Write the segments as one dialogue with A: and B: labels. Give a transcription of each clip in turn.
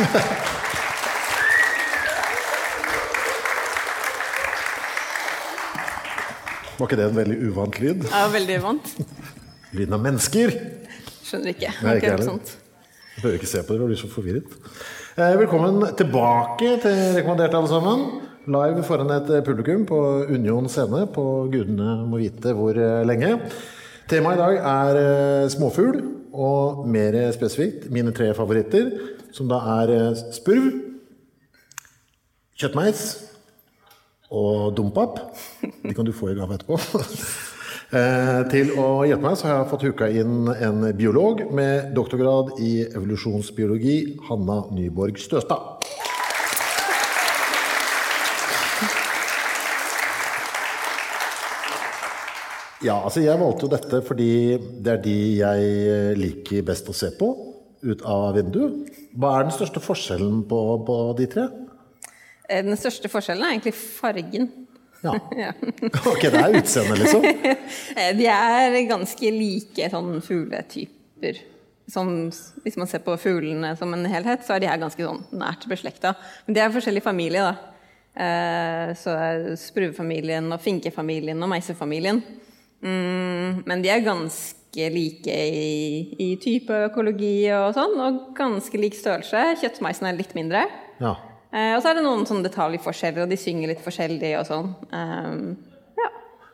A: Var ikke det en veldig uvant lyd?
B: Ja, veldig uvant.
A: Lyden av mennesker.
B: Skjønner ikke.
A: Nei, ikke heller.
B: sånt.
A: Jeg bør ikke se på det, jeg blir så forvirret. Eh, Velkommen tilbake til Rekommandert, alle sammen. Live foran et publikum på Union scene på gudene må vite hvor eh, lenge. Temaet i dag er eh, småfugl, og mer spesifikt mine tre favoritter, som da er eh, spurv, kjøttmeis og dompap. De kan du få i gave etterpå. Eh, Til å hjelpe meg så har jeg fått huka inn en biolog med doktorgrad i evolusjonsbiologi, Hanna Nyborg Støstad. Ja, altså jeg valgte jo dette fordi det er de jeg liker best å se på ut av vinduet. Hva er den største forskjellen på, på de tre?
B: Eh, Den største forskjellen er egentlig fargen.
A: Ja.
B: Ja.
A: Ok, det er utseendet, liksom.
B: Eh, De er ganske like sånn fugletyper. Som, hvis man ser på fuglene som en helhet, så er de her ganske sånn nært beslekta. Men de er forskjellige familier, da. Eh, Så er spruefamilien og finkefamilien og meisefamilien. Mm, men de er ganske like i, i type økologi og sånn, og ganske lik størrelse. Kjøttmeisen er litt mindre.
A: Ja.
B: Eh, og så er det noen sånne detaljforskjeller, og de synger litt forskjellig og sånn. Um, ja.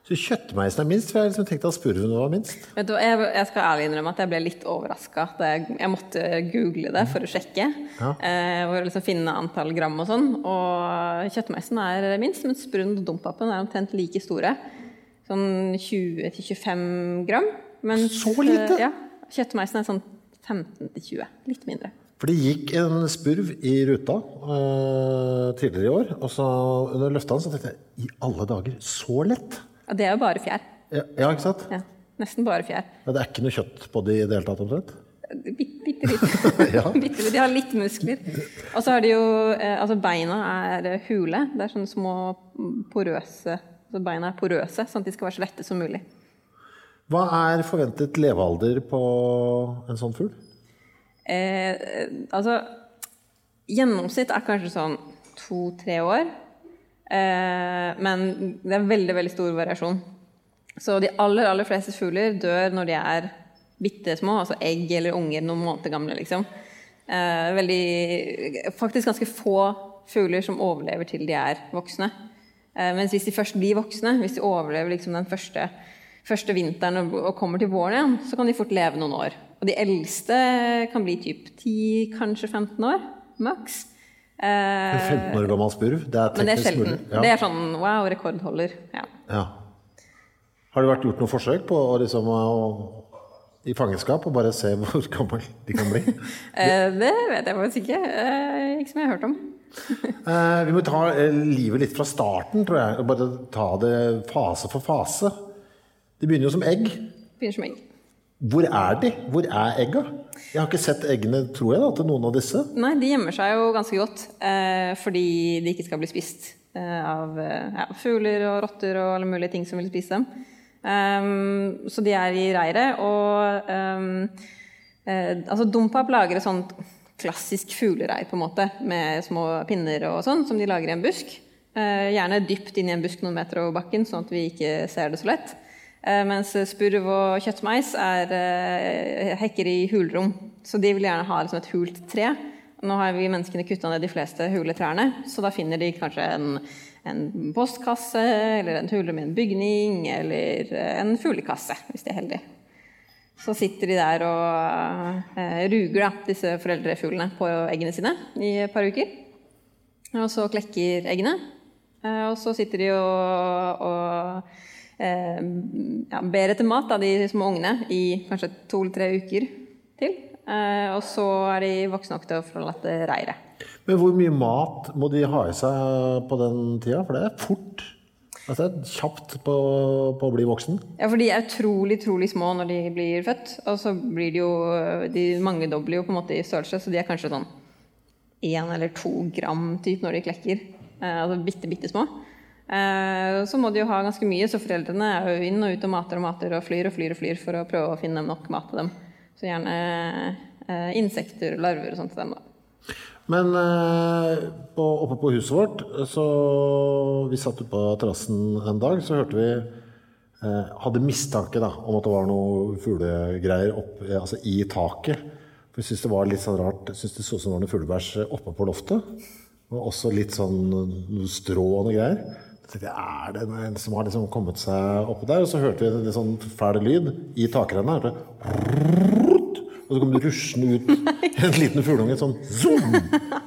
A: Så kjøttmeisen er minst, for jeg liksom tenkt at spurven var minst.
B: Vet du, jeg, jeg skal ærlig innrømme at jeg ble litt overraska. Jeg, jeg måtte google det for å sjekke.
A: Ja.
B: Eh, for liksom finne antall gram og sånn. Og kjøttmeisen er minst, men spurven og dompapen er omtrent like store. Sånn 20-25 gram. Mens,
A: Så lite?
B: eh, Ja. Kjøttmeisen er sånn 15-20. Litt mindre.
A: For det gikk en spurv i ruta uh, tidligere i år, og så under løfta så tenkte jeg i alle dager, så lett?
B: Ja, det er jo bare fjær.
A: Ja, ja ikke sant?
B: Ja. Nesten bare fjær.
A: Ja, det er ikke noe kjøtt på de i det hele tatt, omtrent?
B: Bitte, bitte litt.
A: Ja.
B: bitte. De har litt muskler. Og så har de jo eh, Altså, beina er hule. Det er sånne små porøse Så beina er porøse, sånn at de skal være så lette som mulig.
A: Hva er forventet levealder på en sånn fugl?
B: Eh, altså Gjennomsnitt er kanskje sånn to-tre år. Eh, men det er veldig, veldig stor variasjon. Så de aller, aller fleste fugler dør når de er bitte små, altså egg eller unger noen måneder gamle, liksom. Eh, veldig, faktisk ganske få fugler som overlever til de er voksne. Eh, mens hvis de først blir voksne, hvis de overlever liksom den første, første vinteren og, kommer til våren igjen, så kan de fort leve noen år. Og de eldste kan bli typ 10, kanskje 15 år, maks. Eh,
A: 15 år gammel spurv? Det er
B: men det er
A: teknisk
B: sjelden.
A: mulig. Ja.
B: Det er sånn wow, rekordholder. Ja.
A: Ja. Har det vært gjort noe forsøk på å liksom å, i fangenskap og bare se hvor gammel de kan bli?
B: Eh, det vet jeg faktisk ikke. Eh, ikke som jeg har hørt om.
A: Eh, vi må ta livet litt fra starten, tror jeg. Bare ta det fase for fase. De begynner jo som egg.
B: Begynner som egg.
A: Hvor er de? Hvor er egga? Jeg har ikke sett eggene, tror jeg, da, til noen av disse.
B: Nei, de gjemmer seg jo ganske godt eh, fordi de ikke skal bli spist eh, av ja, fugler og rotter og alle mulige ting som vil spise dem. Um, så de er i reiret, og um, eh, altså Dompap lager et sånt klassisk fuglereir, på en måte, med små pinner og sånn, som de lager i en busk. Eh, gjerne dypt inn i en busk noen meter over bakken, sånn at vi ikke ser det så lett. Eh, mens spurv og kjøttmeis er, eh, hekker i hulrom. Så de vil gjerne ha liksom, et hult tre. Nå har vi menneskene kutta ned de fleste hule trærne, så da finner de kanskje en, en postkasse, eller en hulrom i en bygning, eller en fuglekasse, hvis de er heldige. Så sitter de der og eh, ruger da, disse foreldrefuglene på eggene sine i et par uker. Og så klekker eggene. Eh, og så sitter de og, og eh, ja, ber etter mat, da, de små ungene, i kanskje to eller tre uker til. Eh, og så er de voksne nok til å forlate reiret.
A: Men hvor mye mat må de ha i seg på den tida? For det er fort. Altså kjapt på, på å bli voksen.
B: Ja, for de er utrolig, utrolig små når de blir født. Og så blir de jo De mangedobler jo på en måte i størrelse, så de er kanskje sånn én eller to gram typ når de klekker. Eh, altså bitte, bitte små. Eh, så må de jo ha ganske mye, så foreldrene er jo inn og ut og mater og mater og flyr og flyr og flyr for å prøve å finne nok mat til dem. Så gjerne eh, insekter larver og sånt til dem, da.
A: Men eh, oppe på huset vårt, så vi satt ute på terrassen en dag, så hørte vi Hadde mistanke da, om at det var noe fuglegreier altså i taket. For vi syntes det var litt sånn rart. syntes det så ut som det var noe fuglebæsj oppe på loftet. Og også litt sånn noe strå og noe greier. Så tenkte jeg, Er det en som har liksom kommet seg oppå der? Og så hørte vi en litt sånn fæl lyd i takrenna. Og så kom det ruslende ut en liten fugleunge sånn zoom!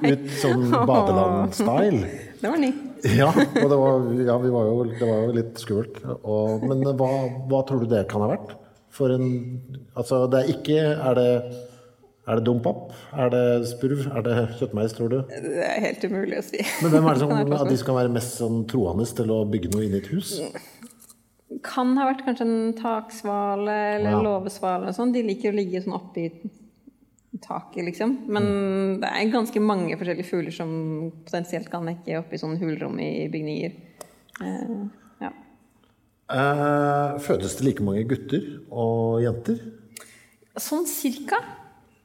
A: Ut sånn badeland-style.
B: Det var ny.
A: Ja, og det var, ja, var jo, det var jo litt skummelt. Og, men hva, hva, tror du det kan ha vært? For en Altså, det er ikke Er det, er det dompap? Er det spurv? Er det kjøttmeis, tror du?
B: Det er helt umulig å si.
A: Men hvem er det som av de som kan være mest sånn troende til å bygge noe inn i et hus?
B: kan ha vært kanskje en taksvale eller ja. låvesvale. Sånn. De liker å ligge sånn oppi taket, liksom. Men mm. det er ganske mange forskjellige fugler som potensielt kan nekke oppi sånn hulrom i bygninger. Uh, ja.
A: uh, fødes det like mange gutter og jenter?
B: Sånn cirka.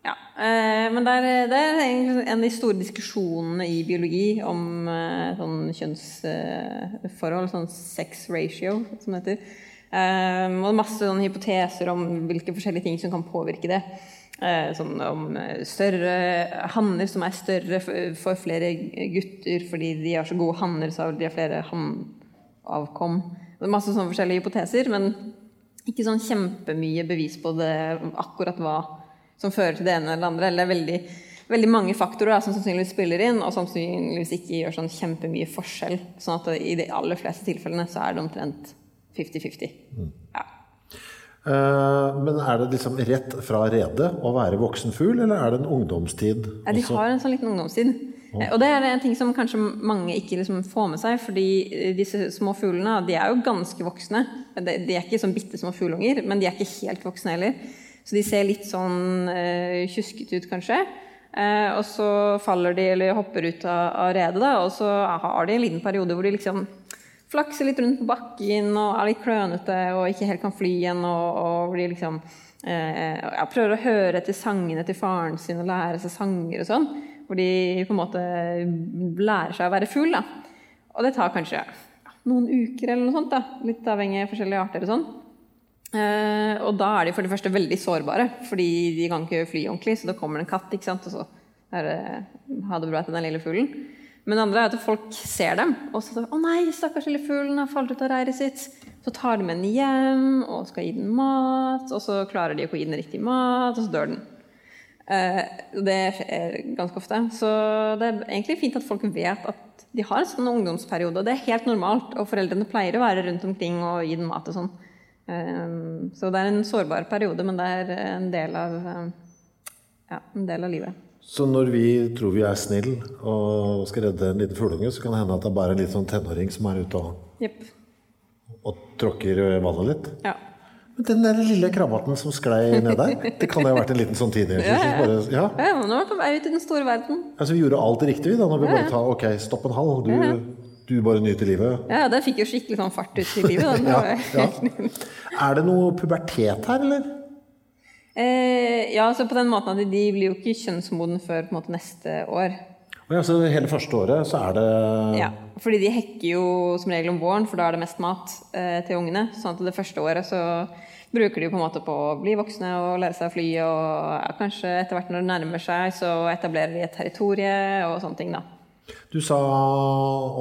B: Ja, eh, men det er, det er, en av de store diskusjonene i biologi om eh, sånn kjønnsforhold, sånn sex ratio, som det heter. Eh, og masse sånne hypoteser om hvilke forskjellige ting som kan påvirke det. Sånn om større hanner som er større for flere gutter fordi de har så gode hanner, så de har flere hannavkom. Det er masse sånne forskjellige hypoteser, men ikke sånn kjempemye bevis på det akkurat hva som fører til det ene eller det andre. Eller det er veldig, veldig mange faktorer da, som sannsynligvis spiller inn, og som sannsynligvis ikke gjør sånn kjempemye forskjell. Sånn at i de aller fleste tilfellene så er det omtrent 50-50. Mm. Ja.
A: Uh, men er det liksom rett fra redet å være voksen fugl, eller er det en ungdomstid?
B: Ja, de har en sånn liten ungdomstid. Oh. Og det er en ting som kanskje mange ikke liksom får med seg, fordi disse små fuglene de er jo ganske voksne. De er ikke sånn bitte små fuglunger, men de er ikke helt voksne heller. Så de ser litt sånn eh, tjuskete ut, kanskje. Eh, og så faller de eller hopper ut av, av redet, da, og så har de en liten periode hvor de liksom flakser litt rundt på bakken og er litt klønete og ikke helt kan fly igjen. Og, og de liksom eh, prøver å høre etter sangene til faren sin og lære seg sanger og sånn. Hvor de på en måte lærer seg å være fugl. Og det tar kanskje noen uker eller noe sånt. da, Litt avhengig av forskjellige arter og sånn. Uh, og da er de for det første veldig sårbare, fordi de kan ikke fly ordentlig. Så da kommer det en katt, ikke sant? og så er det ha det bra til den lille fuglen. Men det andre er at folk ser dem, og så 'Å nei, stakkars lille fuglen har falt ut av reiret sitt'. Så tar de med den hjem og skal gi den mat, og så klarer de å gi den riktig mat, og så dør den. Uh, det skjer ganske ofte. Så det er egentlig fint at folk vet at de har en sånn ungdomsperiode. Det er helt normalt, og foreldrene pleier å være rundt omkring og gi den mat og sånn. Ehm, så det er en sårbar periode, men det er en del av, eh, ja, en del av livet.
A: Så når vi tror vi er snille og skal redde en liten fugleunge, så kan det hende at det er bare en liten sånn tenåring som er ute og,
B: yep.
A: og tråkker vannet litt?
B: Ja.
A: Men den der lille krabbaten som sklei ned der, det kan jo ha vært en liten sånn teenager?
B: ja, ja. Bare, ja. ja, nå er vi på vei ut i den store verden.
A: Altså, vi gjorde alt riktig, vi, da, når vi bare tar Ok, stopp en halv. Du, du bare nyter livet?
B: Ja, den fikk jo skikkelig sånn fart ut i livet. ja, ja.
A: Er det noe pubertet her, eller?
B: Eh, ja, så på den måten at de blir jo ikke kjønnsmoden før måte neste år.
A: Ja, så hele første året så er det
B: Ja, fordi de hekker jo som regel om våren, for da er det mest mat eh, til ungene. Sånn at det første året så bruker de på en måte på å bli voksne og lære seg å fly, og ja, kanskje etter hvert når det nærmer seg, så etablerer de et territorie og sånne ting, da.
A: Du sa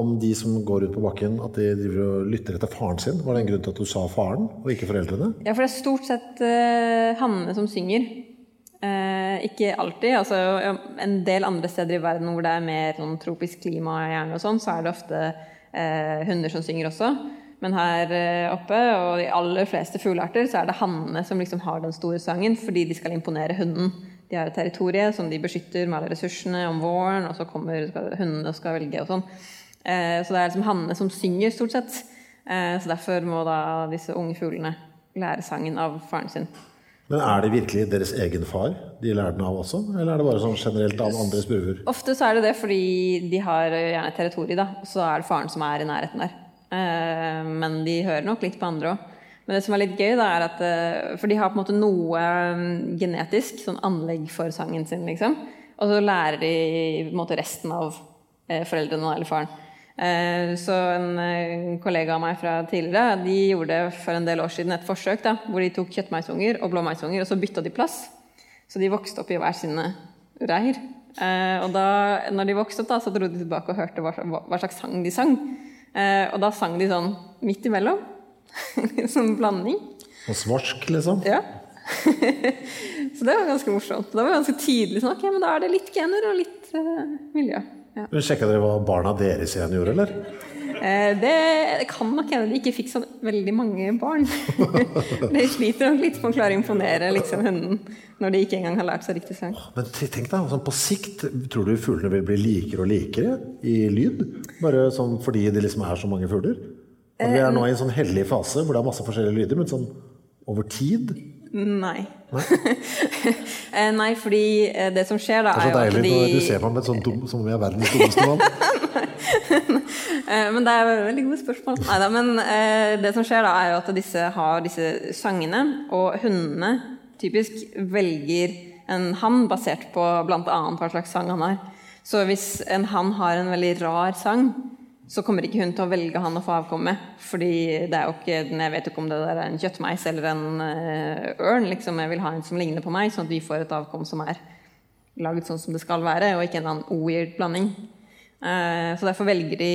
A: om de som går ut på bakken, at de driver og lytter etter faren sin. Var det en grunn til at du sa faren, og ikke foreldrene?
B: Ja, for det er stort sett uh, hannene som synger. Eh, ikke alltid. altså En del andre steder i verden hvor det er mer sånn tropisk klima gjerne og sånn, så er det ofte eh, hunder som synger også. Men her oppe, og de aller fleste fuglearter, så er det hannene som liksom har den store sangen fordi de skal imponere hunden. De har et territorium som de beskytter med alle ressursene om våren, og så kommer skal, hundene og skal velge og sånn. Eh, så det er liksom hannene som synger, stort sett. Eh, så derfor må da disse unge fuglene lære sangen av faren sin.
A: Men er det virkelig deres egen far de lærer den av også, eller er det bare sånn generelt av andre spurver?
B: Ofte så er det det fordi de har gjerne et territorium, da, og så er det faren som er i nærheten der. Eh, men de hører nok litt på andre òg. Men det som er litt gøy, da, er at eh, For de har på en måte noe mm, genetisk sånn anlegg for sangen sin, liksom. Og så lærer de på en måte resten av eh, foreldrene eller faren. Så en kollega av meg fra tidligere de gjorde for en del år siden et forsøk da, hvor de tok kjøttmeisunger og blåmeisunger, og så bytta de plass. Så de vokste opp i hver sine reir. Og da når de vokste opp, da, så dro de tilbake og hørte hva, slags sang de sang. Eh, og da sang de sånn midt imellom. sånn blanding.
A: Og svorsk, liksom?
B: Ja. så det var ganske morsomt. Da var det ganske tydelig sånn, ok, men da er det litt gener og litt uh, miljø.
A: Ja. Sjekka dere hva barna deres igjen gjorde, eller?
B: Eh, det, det, kan nok hende de ikke fikk så veldig mange barn. de sliter nok litt med å klare å imponere liksom, hunden når de ikke engang har lært seg riktig sang.
A: Men tenk deg, sånn, På sikt, tror du fuglene vil bli likere og likere i lyd? Bare sånn fordi det liksom er så mange fugler? At vi er nå i en sånn hellig fase hvor det er masse forskjellige lyder, men sånn over tid
B: Nei. Nei? Eh, fordi eh, det som skjer da
A: Det er så deilig når du ser på meg sånn dum, som om jeg er verdens dummeste mann.
B: Eh, men det er et veldig gode spørsmål. Neida, men det som skjer da, er jo at disse har disse sangene, og hundene typisk velger en hann basert på bl.a. hva slags sang han har. Så hvis en hann har en veldig rar sang, så kommer ikke hun til å velge han å få avkomme. Fordi det er jo ikke, jeg vet ikke om det er en kjøttmeis eller en uh, ørn. liksom, Jeg vil ha en som ligner på meg, sånn at vi får et avkom som er laget sånn som det skal være, og ikke en annen weird blanding. Uh, så derfor velger de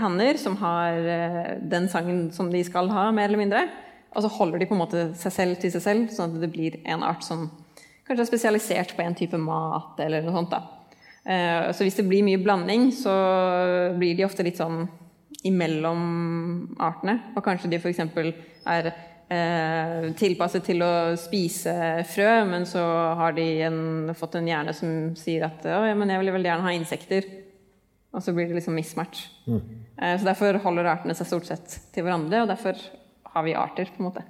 B: hanner som har uh, den sangen som de skal ha, mer eller mindre. Og så holder de på en måte seg selv til seg selv, sånn at det blir en art som kanskje er spesialisert på en type mat eller noe sånt. da. Eh, så hvis det blir mye blanding, så blir de ofte litt sånn imellom artene. Og kanskje de f.eks. er eh, tilpasset til å spise frø, men så har de en, fått en hjerne som sier at ja, men jeg vil veldig gjerne ha insekter. Og så blir det liksom mismatch. Mm. Eh, så derfor holder artene seg stort sett til hverandre, og derfor har vi arter, på en måte.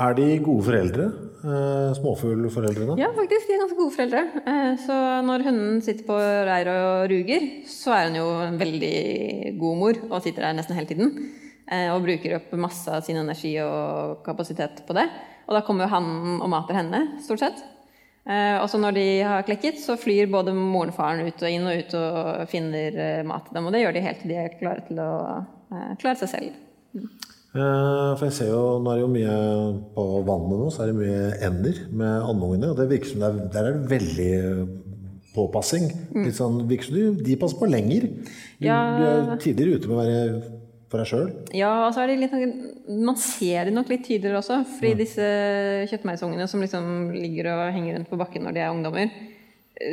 A: Er de gode foreldre? Eh, småfuglforeldrene?
B: Ja, faktisk. De er ganske gode foreldre. Eh, så når hunden sitter på reir og ruger, så er hun jo en veldig god mor og sitter der nesten hele tiden. Eh, og bruker opp masse av sin energi og kapasitet på det. Og da kommer jo han og mater henne, stort sett. Og så når de har klekket, så flyr både moren og faren ut og inn og ut og finner mat til dem. Og det gjør de helt til de er klare til å klare seg selv.
A: Eh, for jeg ser jo, Nå er det jo mye på vannet nå, så er det mye ender med andungene. Og det virker som det er, der er det veldig påpassing. Mm. Litt sånn, virker som de passer på lenger. Du, ja. du er tidligere ute med å være for deg sjøl.
B: Ja, og så er det litt, man ser det nok litt tydeligere også. Fordi mm. disse kjøttmeisungene som liksom ligger og henger rundt på bakken når de er ungdommer,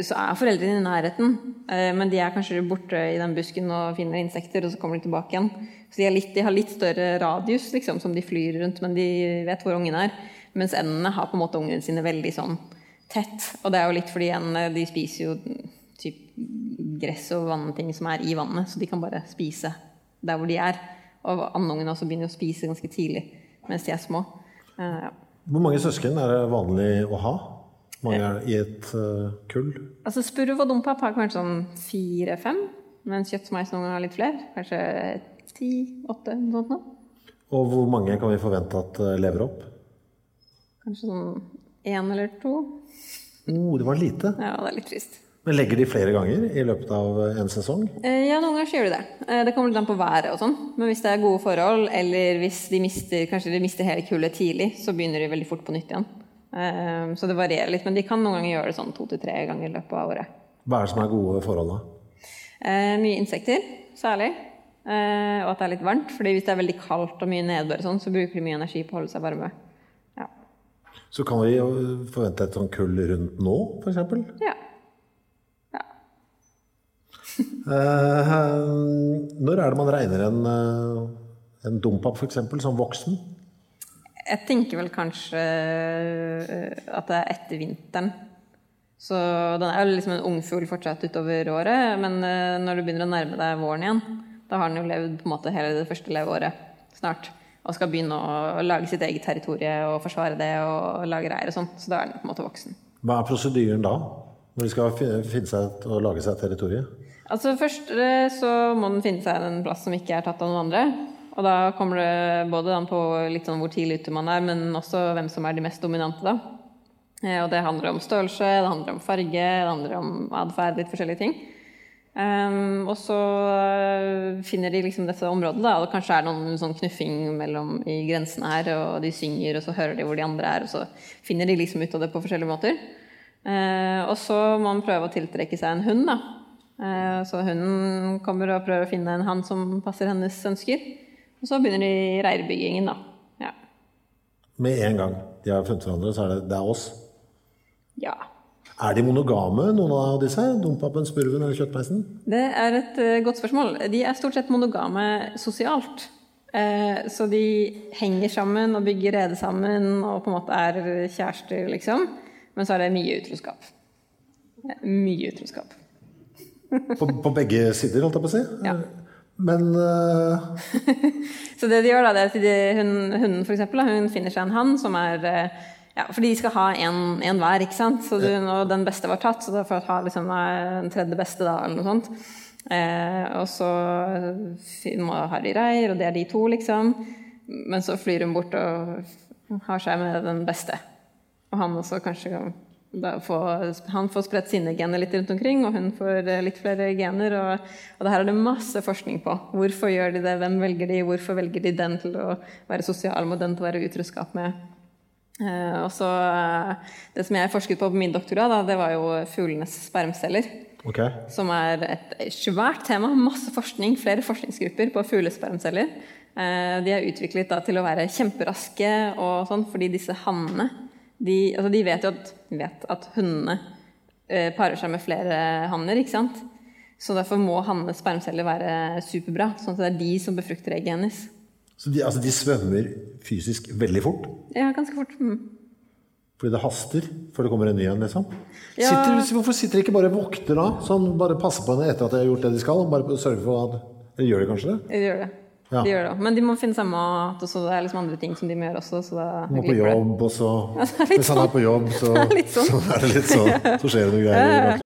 B: så er foreldrene i nærheten. Eh, men de er kanskje borte i den busken og finner insekter, og så kommer de tilbake igjen. Så de, litt, de har litt større radius liksom, som de flyr rundt, men de vet hvor ungen er. Mens endene har på en måte ungene sine veldig sånn tett. Og det er jo litt fordi endene de spiser jo typ gress og vannting som er i vannet, så de kan bare spise der hvor de er. Og andungene også begynner å spise ganske tidlig mens de er små. Uh, ja.
A: Hvor mange søsken er det vanlig å ha? mange er det i et uh, kull?
B: Altså Spurv og dompap har kanskje sånn fire-fem. Mens kjøttsmeis noen ganger har litt flere. Kanskje ti-åtte. Sånt nå.
A: Og hvor mange kan vi forvente at uh, lever opp?
B: Kanskje sånn én eller to.
A: Oh, det var lite.
B: Ja, det er litt trist.
A: Men legger de flere ganger i løpet av en sesong?
B: Eh, ja, noen ganger gjør de det. Eh, det kommer litt an på været og sånn. Men hvis det er gode forhold, eller hvis de mister, kanskje de mister hele kullet tidlig, så begynner de veldig fort på nytt igjen. Eh, så det varierer litt. Men de kan noen ganger gjøre det sånn to til tre ganger i løpet av året.
A: Hva er det som er gode forhold, da?
B: Mye insekter, særlig. og at det er litt varmt. fordi hvis det er veldig kaldt og mye nedbør, sånn, så bruker de mye energi på å holde seg varme. Ja.
A: Så kan vi forvente et sånt kull rundt nå, f.eks.?
B: Ja.
A: Eh, når er det man regner en, eh, en dompap f.eks. som voksen?
B: Jeg tenker vel kanskje eh, at det er etter vinteren. Så den er liksom en ungfugl fortsatt utover året, men når du begynner å nærme deg våren igjen, da har den jo levd på en måte hele det første leveåret snart. Og skal begynne å lage sitt eget territorie og forsvare det og lage reir og sånn. Så da er den på en måte voksen.
A: Hva er prosedyren da? Når de skal finne seg og lage seg territorium?
B: Altså Først eh, så må den finne seg en plass som ikke er tatt av noen andre. Og da kommer det både an på litt sånn hvor tidlig ute man er, men også hvem som er de mest dominante. da. Eh, og det handler om størrelse, det handler om farge, det handler om atferd, litt forskjellige ting. Um, og så eh, finner de liksom dette området, da, og kanskje er det noen sånn knuffing mellom, i grensene her, og de synger, og så hører de hvor de andre er, og så finner de liksom ut av det på forskjellige måter. Uh, og så må man prøve å tiltrekke seg en hund, da. Uh, så hunden kommer og prøver å finne en hann som passer hennes ønsker. Og så begynner de reirbyggingen, da. Ja.
A: Med en gang de har funnet hverandre, så er det, det er oss?
B: Ja.
A: Er de monogame, noen av disse? Dompapen, spurven eller kjøttpeisen?
B: Det er et uh, godt spørsmål. De er stort sett monogame sosialt. Uh, så de henger sammen og bygger rede sammen og på en måte er kjærester, liksom. Men så er det mye utroskap. Mye utroskap
A: på, på, begge sider, holdt jeg på å si.
B: Ja.
A: Men uh...
B: Så det de gjør, da, det er at de, hun, hunden for eksempel, hun finner seg en hann som er eh, ja, For de skal ha en hver, ikke sant. Så du, og den beste var tatt, så da får du ha liksom, den tredje beste, da, eller noe sånt. Eh, og så må Harry reir, og det er de to, liksom. Men så flyr hun bort og har seg med den beste. Og han også kanskje kan få, han får spredt sine gener litt rundt omkring, og hun får eh, litt flere gener. Og, og det her er det masse forskning på. Hvorfor gjør de det? Hvem velger de? Hvorfor velger de den til å være sosial med, den til å være utroskap med? Eh, og så, uh, Det som jeg forsket på på min doktorgrad, da, det var jo fuglenes spermceller.
A: Okay.
B: Som er et svært tema. Masse forskning, flere forskningsgrupper på fuglespermceller. Uh, de er utviklet da, til å være kjemperaske og sånn, fordi disse hannene de, altså de vet jo at, vet at hundene parer seg med flere hanner. ikke sant? Så derfor må hannenes spermceller være superbra. sånn at det er de som befrukter egget hennes.
A: Så de, altså de svømmer fysisk veldig fort?
B: Ja, ganske fort. Mm.
A: Fordi det haster før det kommer en ny en, liksom? Ja. Sitter, hvorfor sitter ikke bare vokter da? Sånn, bare passer på henne etter at de har gjort det de skal? Bare sørger for at Eller gjør de kanskje det?
B: De gjør det. Ja. De gjør det. Men de må finne seg mat, og så det er liksom andre ting som de må gjøre også. Så
A: må på jobb, og så Hvis han er på jobb, så, sånn. så er det litt sånn. Så skjer det noe greier.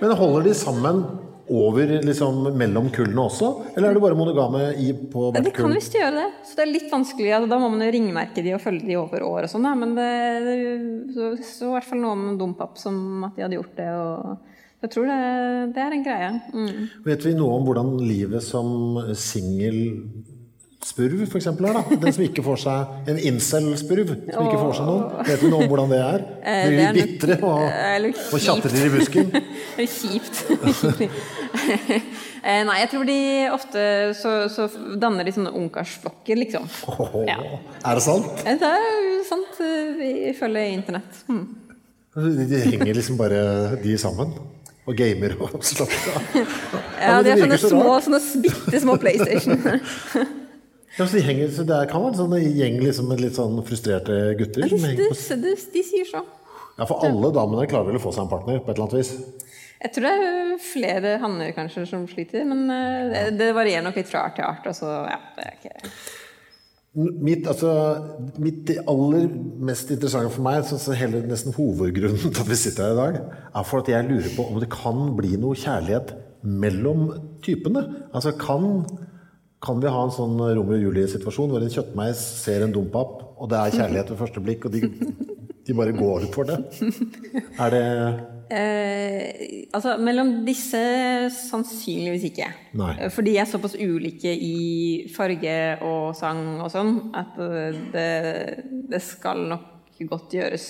A: Men holder de sammen over liksom mellom kullene også? Eller er det bare monogame i, på hvert kull?
B: Det kan visst gjøre det. Så det er litt vanskelig. Altså, da må man jo ringmerke de og følge de over år og sånn. da. Men det, det så, så i hvert fall noe om Dompap som at de hadde gjort det. og jeg tror det, det er en greie. Mm.
A: Vet vi noe om hvordan livet som singel spurv f.eks. her, da? Den som ikke får seg En incel-spurv som ikke får seg noen. Vet du noe om hvordan det er?
B: Eh,
A: Blir de bitre og,
B: eh,
A: og tjatrer i busken?
B: Det er kjipt. Eh, Nei, jeg tror de ofte så, så danner de sånne ungkarsflokker, liksom. Ja.
A: Er det sant?
B: Det er sant, ifølge internett. Hmm.
A: De, henger liksom bare de sammen? Og gamer og slapper av?
B: Ja, de er sånne
A: så
B: små, sånne bitte små PlayStation.
A: Ja, så de henger, så det kan være en sånn gjeng liksom, med litt sånn frustrerte gutter
B: De, de, de, de sier så.
A: Ja, for alle damene klarer vel å få seg en partner på et eller annet vis?
B: Jeg tror det er flere hanner kanskje som sliter, men eh, det, det varierer nok litt fra art til art. Altså, ja, det er ikke...
A: Mitt, altså, mitt aller mest interessante for meg, så hele nesten hovedgrunnen til at vi sitter her i dag, er for at jeg lurer på om det kan bli noe kjærlighet mellom typene. Altså kan, kan vi ha en sånn Romeo og Julie-situasjon hvor en kjøttmeis ser en dompap, og det er kjærlighet ved første blikk, og de, de bare går for det? Er det
B: Eh, altså, mellom disse sannsynligvis ikke.
A: Nei.
B: Eh, For de er såpass ulike i farge og sang og sånn, at eh, det, det skal nok godt gjøres.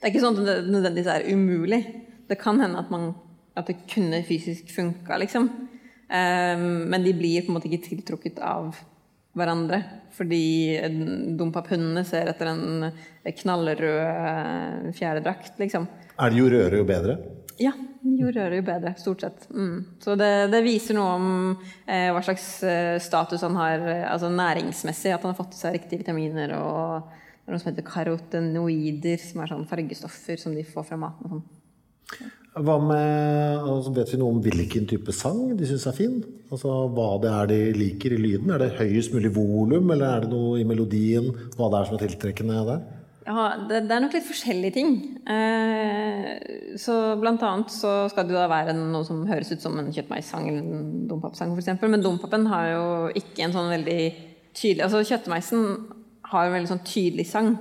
B: Det er ikke sånn at det nødvendigvis er umulig. Det kan hende at, man, at det kunne fysisk funka, liksom. Eh, men de blir på en måte ikke tiltrukket av hverandre. Fordi dompap-hundene ser etter en knallrød fjæredrakt, liksom.
A: Er det jo rødere, jo bedre?
B: Ja, jo rødere, jo bedre, stort sett. Mm. Så det, det viser noe om eh, hva slags eh, status han har eh, altså næringsmessig. At han har fått i seg riktige vitaminer og noe som heter karotenoider, som er sånn fargestoffer som de får fra maten. og sånn.
A: Hva med, altså Vet vi noe om hvilken type sang de syns er fin? Altså Hva det er de liker i lyden? Er det høyest mulig volum, eller er det noe i melodien? Hva det er som er tiltrekkende der?
B: Ja, det, det er nok litt forskjellige ting. Eh, så blant annet så skal det jo da være noe som høres ut som en kjøttmeissang eller en dompapsang f.eks. Men dompapen har jo ikke en sånn veldig tydelig Altså kjøttmeisen har en veldig sånn tydelig sang,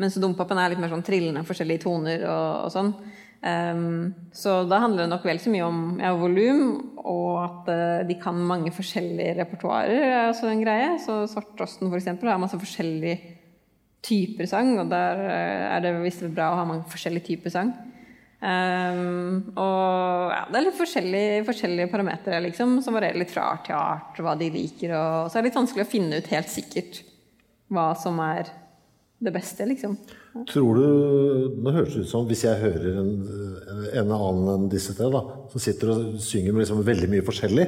B: mens dompapen er litt mer sånn trillende, forskjellige toner og, og sånn. Um, så da handler det nok vel så mye om ja, volum, og at uh, de kan mange forskjellige repertoarer, er også en greie. Så Svarttrosten f.eks. har masse forskjellige typer sang, og der uh, er det visst bra å ha mange forskjellige typer sang. Um, og ja, det er litt forskjellige, forskjellige parametere liksom, som varierer litt fra art til art, hva de liker. Og så er det litt vanskelig å finne ut helt sikkert hva som er det beste, liksom.
A: Tror du Nå høres det ut som hvis jeg hører en, en annen enn disse tre, da, som sitter og synger med liksom veldig mye forskjellig,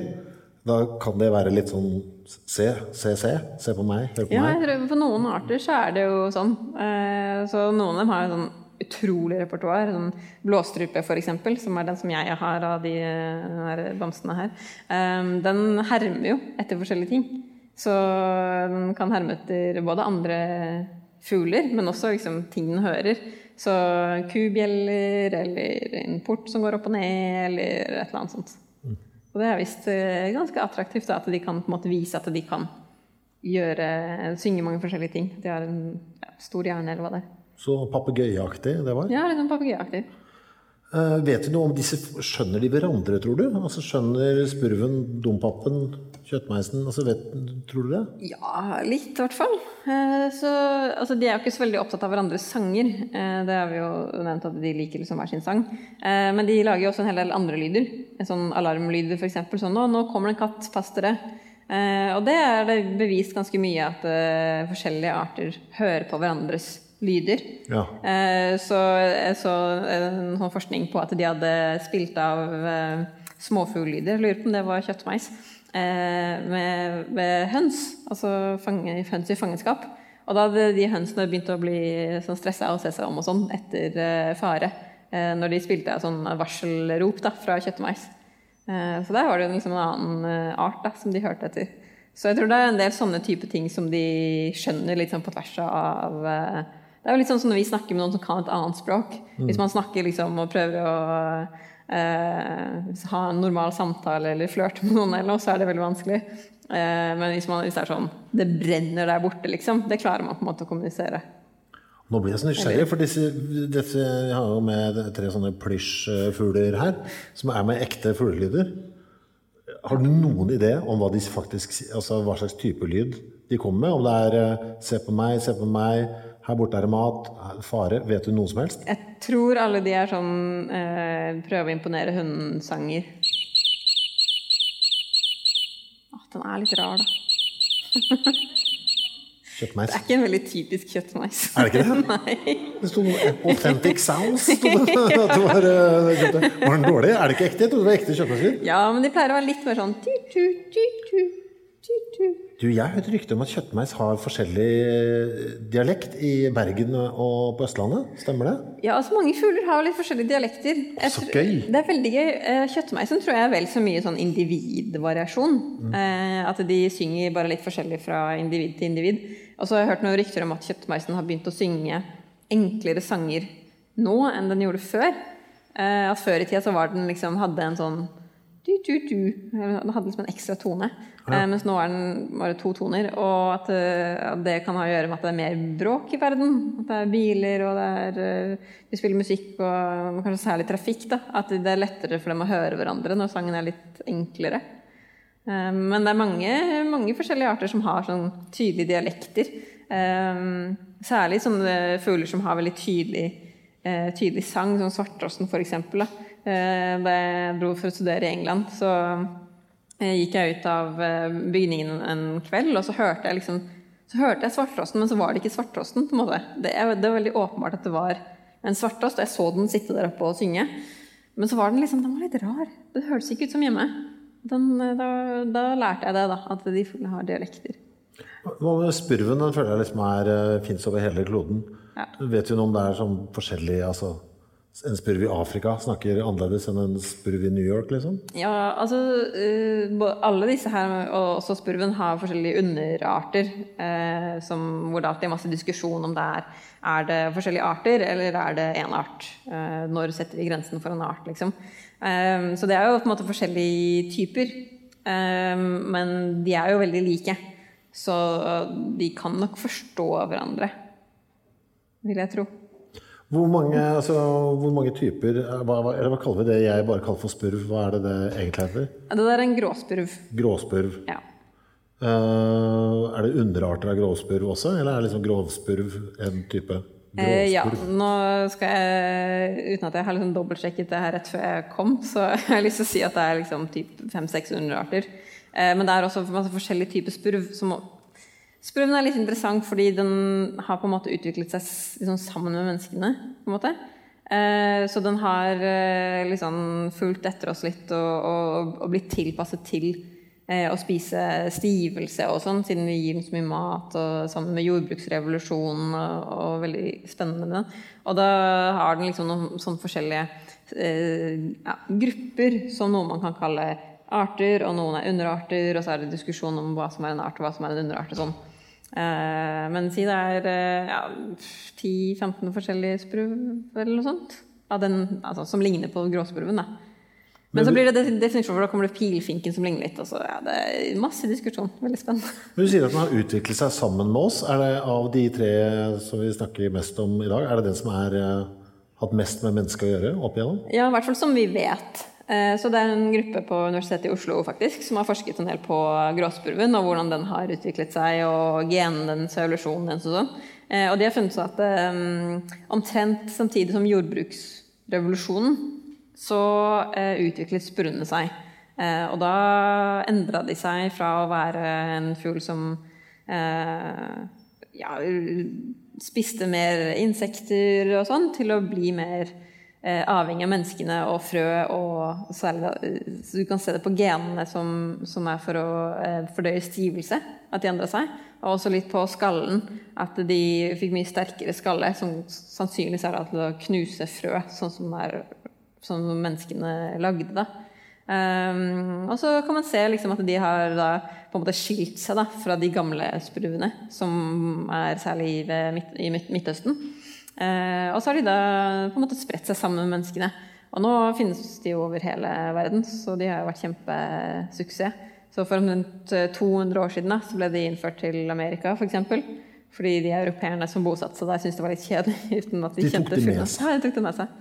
A: da kan det være litt sånn Se, se, se. Se på meg. Hør på
B: Ja,
A: meg.
B: for noen arter så er det jo sånn. Eh, så noen av dem har jo sånn utrolig repertoar. Sånn blåstrupe, eksempel, som er den som jeg har av de eh, her bamsene her. Eh, den hermer jo etter forskjellige ting. Så den kan herme etter både andre fugler, men også liksom ting den hører. Så kubjeller, eller en port som går opp og ned, eller et eller annet sånt. Og det er visst eh, ganske attraktivt da, at de kan måte vise at de kan gjøre, synge mange forskjellige ting. De har en ja, stor hjerne, eller hva det er.
A: Så papegøyeaktig det var.
B: Ja, litt sånn papegøyeaktig.
A: Eh, vet du noe om disse Skjønner de hverandre, tror du? Altså Skjønner spurven, dompapen, kjøttmeisen? Altså, vet, tror du det?
B: Ja, litt i hvert fall. Eh, Så, altså, de er jo ikke så veldig opptatt av hverandres sanger. Eh, Det har vi jo nevnt at de liker liksom hver sin sang. Men de lager jo også en hel del andre lyder. En sånn alarmlyder f.eks. Sånn nå, 'Nå kommer det en katt, pass dere'. Og det er det bevist ganske mye at forskjellige arter hører på hverandres lyder.
A: Ja.
B: Eh, Så jeg så en sånn forskning på at de hadde spilt av eh, småfugllyder, lurer på om det var kjøttmeis, eh, med, med høns, altså fange, høns i fangenskap. Og da hadde de hønsene begynt å bli sånn stressa og se seg om og sånn etter eh, fare. eh, Når de spilte av sånn varselrop da, fra kjøttmeis. Eh, Så der var det jo liksom en annen eh, art da, som de hørte etter. Så jeg tror det er en del sånne type ting som de skjønner sånn på tvers av eh, Det er jo litt sånn som når vi snakker med noen som kan et annet språk. Hvis man snakker liksom og prøver å eh, ha en normal samtale eller flørte med noen, eller noe, så er det veldig vanskelig. Eh, men hvis, man, hvis det er sånn Det brenner der borte, liksom. Det klarer man på en måte å kommunisere.
A: Nå blir jeg så nysgjerrig, for disse, disse jeg har jo med tre sånne plysjfugler her, som er med ekte fuglelyder. Har du noen idé om hva, faktisk, altså hva slags type lyd de kommer med? Om det er eh, 'se på meg, se på meg', 'her borte er det mat', fare? Vet du noe som helst?
B: Jeg tror alle de er sånn eh, prøve å imponere hunden-sanger. Åh, den er litt rar, da.
A: Kjøttmeis?
B: Det er ikke en veldig typisk kjøttmeis.
A: Er det ikke det?
B: Nei.
A: Det sto noe 'authentic sounds'. det. Var, eh, var den dårlig? Er det ikke ekte? Jeg trodde det var ekte kjøttmeis.
B: Ja, men de pleier å være litt mer sånn tu-tu.
A: Du, jeg har hørt rykte om at kjøttmeis har forskjellig dialekt i Bergen og på Østlandet. Stemmer det?
B: Ja, altså mange fugler har litt forskjellige dialekter. Jeg
A: Så gøy.
B: Det er veldig gøy. Eh, Kjøttmeisen tror jeg er vel så mye sånn individvariasjon. Mm. at de synger bare litt forskjellig fra individ til individ. Og så har jeg hørt noen rykter om at kjøttmeisen har begynt å synge enklere sanger nå enn den gjorde før. Eh, at før i tida så var den liksom, hadde en sånn du, du, du. Den hadde liksom en ekstra tone. Eh, mens nå er den bare to toner. Og at, eh, at det kan ha å gjøre med at det er mer bråk i verden. At det er biler, og det er eh, Vi spiller musikk, og kanskje særlig trafikk. da At det er lettere for dem å høre hverandre når sangen er litt enklere. Eh, Men det er mange, mange forskjellige arter som har sånn tydelige dialekter. Eh, Særlig sånne fugler som har veldig tydelig, eh, tydelig sang, som svarttrosten f.eks. Da jeg dro for å studere i England, så eh, gikk jeg ut av eh, bygningen en kveld, og så hørte jeg liksom så hørte jeg svarttrosten, men så var det ikke svarttrosten. på en måte. Det, det var veldig åpenbart at det var en svarttrost, og jeg så den sitte der oppe og synge. Men så var den liksom, den var litt rar. Det hørtes ikke ut som hjemme. Den, eh, da, da lærte jeg det, da, at de fuglene har dialekter.
A: Hva med spurven? Den føler jeg liksom er, fins over hele kloden.
B: Ja.
A: Vet du noe om det er sånn forskjellig altså, En spurv i Afrika snakker annerledes enn en spurv i New York, liksom?
B: Ja, altså eh, Alle disse her, og også spurven, har forskjellige underarter. eh, som, hvor det alltid er masse diskusjon om det er Er det forskjellige arter, eller er det én art? Eh, når setter vi grensen for en art, liksom? Eh, så det er jo på en måte forskjellige typer. Eh, men de er jo veldig like. Så de kan nok forstå hverandre, vil jeg tro.
A: Hvor mange, altså, hvor mange typer hva, hva, Eller hva kaller vi det jeg bare kaller for spurv? Hva er det det egentlig heter?
B: Det der er en gråspurv.
A: Gråspurv.
B: Ja.
A: Uh, er det underarter av gråspurv også, eller er liksom grovspurv en type?
B: Eh, ja, nå skal jeg, uten at jeg har liksom dobbeltsjekket det her rett før jeg kom, så jeg har lyst til å si at det er liksom typ fem-seks underarter. Eh, men det er også masse forskjellige typer spurv. Som, spurven er litt interessant fordi den har på en måte utviklet seg liksom sammen med menneskene. på en måte. Eh, så den har liksom fulgt etter oss litt og, og, og blitt tilpasset til eh, å spise stivelse og sånn, siden vi gir den så mye mat, og sammen med jordbruksrevolusjonen og, veldig spennende. Og da har den liksom noen sånne forskjellige ja, grupper som noe man kan kalle arter, og noen er underarter, og så er det diskusjon om hva som er en art, og hva som er en underart sånn. Eh, men si det er eh, ja, 10-15 forskjellige spurv eller noe sånt, av den, altså, som ligner på gråspurven. Men, Men så blir det de- definisjon, for da kommer det pilfinken som ligner litt. Og så, ja, det er masse diskusjon. Veldig spennende.
A: Men Du sier at den har utviklet seg sammen med oss. Er det av de tre som vi snakker mest om i dag, er det den som har eh, hatt mest med mennesket å gjøre opp igjennom?
B: Ja, i hvert fall som vi vet. Eh, Så det er en gruppe på Universitetet i Oslo faktisk, som har forsket en del på gråspurven og hvordan den har utviklet seg, og genene dens evolusjonen dens og sånn. Eh, Og de har funnet ut at um, omtrent samtidig som jordbruksrevolusjonen, så eh, utviklet spurvene seg. Eh, og da endra de seg fra å være en fugl som eh, ja, spiste mer insekter og sånn, til å bli mer eh, avhengig av menneskene og frø og særlig eh, Så du kan se det på genene som, som er for å eh, fordøye stivelse, at de endra seg. Og også litt på skallen, at de fikk mye sterkere skalle, som sannsynligvis er til å knuse frø, sånn som, er, sånn som menneskene lagde. da. Um, og så kan man se liksom at de har da, på en måte skilt seg da, fra de gamle spurvene, som er særlig ved midt, i Midt Midtøsten. Eh, og så har de da på en måte spredt seg sammen med menneskene. Og nå finnes de jo over hele verden, så de har jo vært kjempesuksess. Så for omtrent 200 år siden da, så ble de innført til Amerika, f.eks. For eksempel. fordi de europeerne som bosatte seg der, syntes det var litt kjedelig. uten at de,
A: De tok det med seg.
B: Ja, de tok det med seg.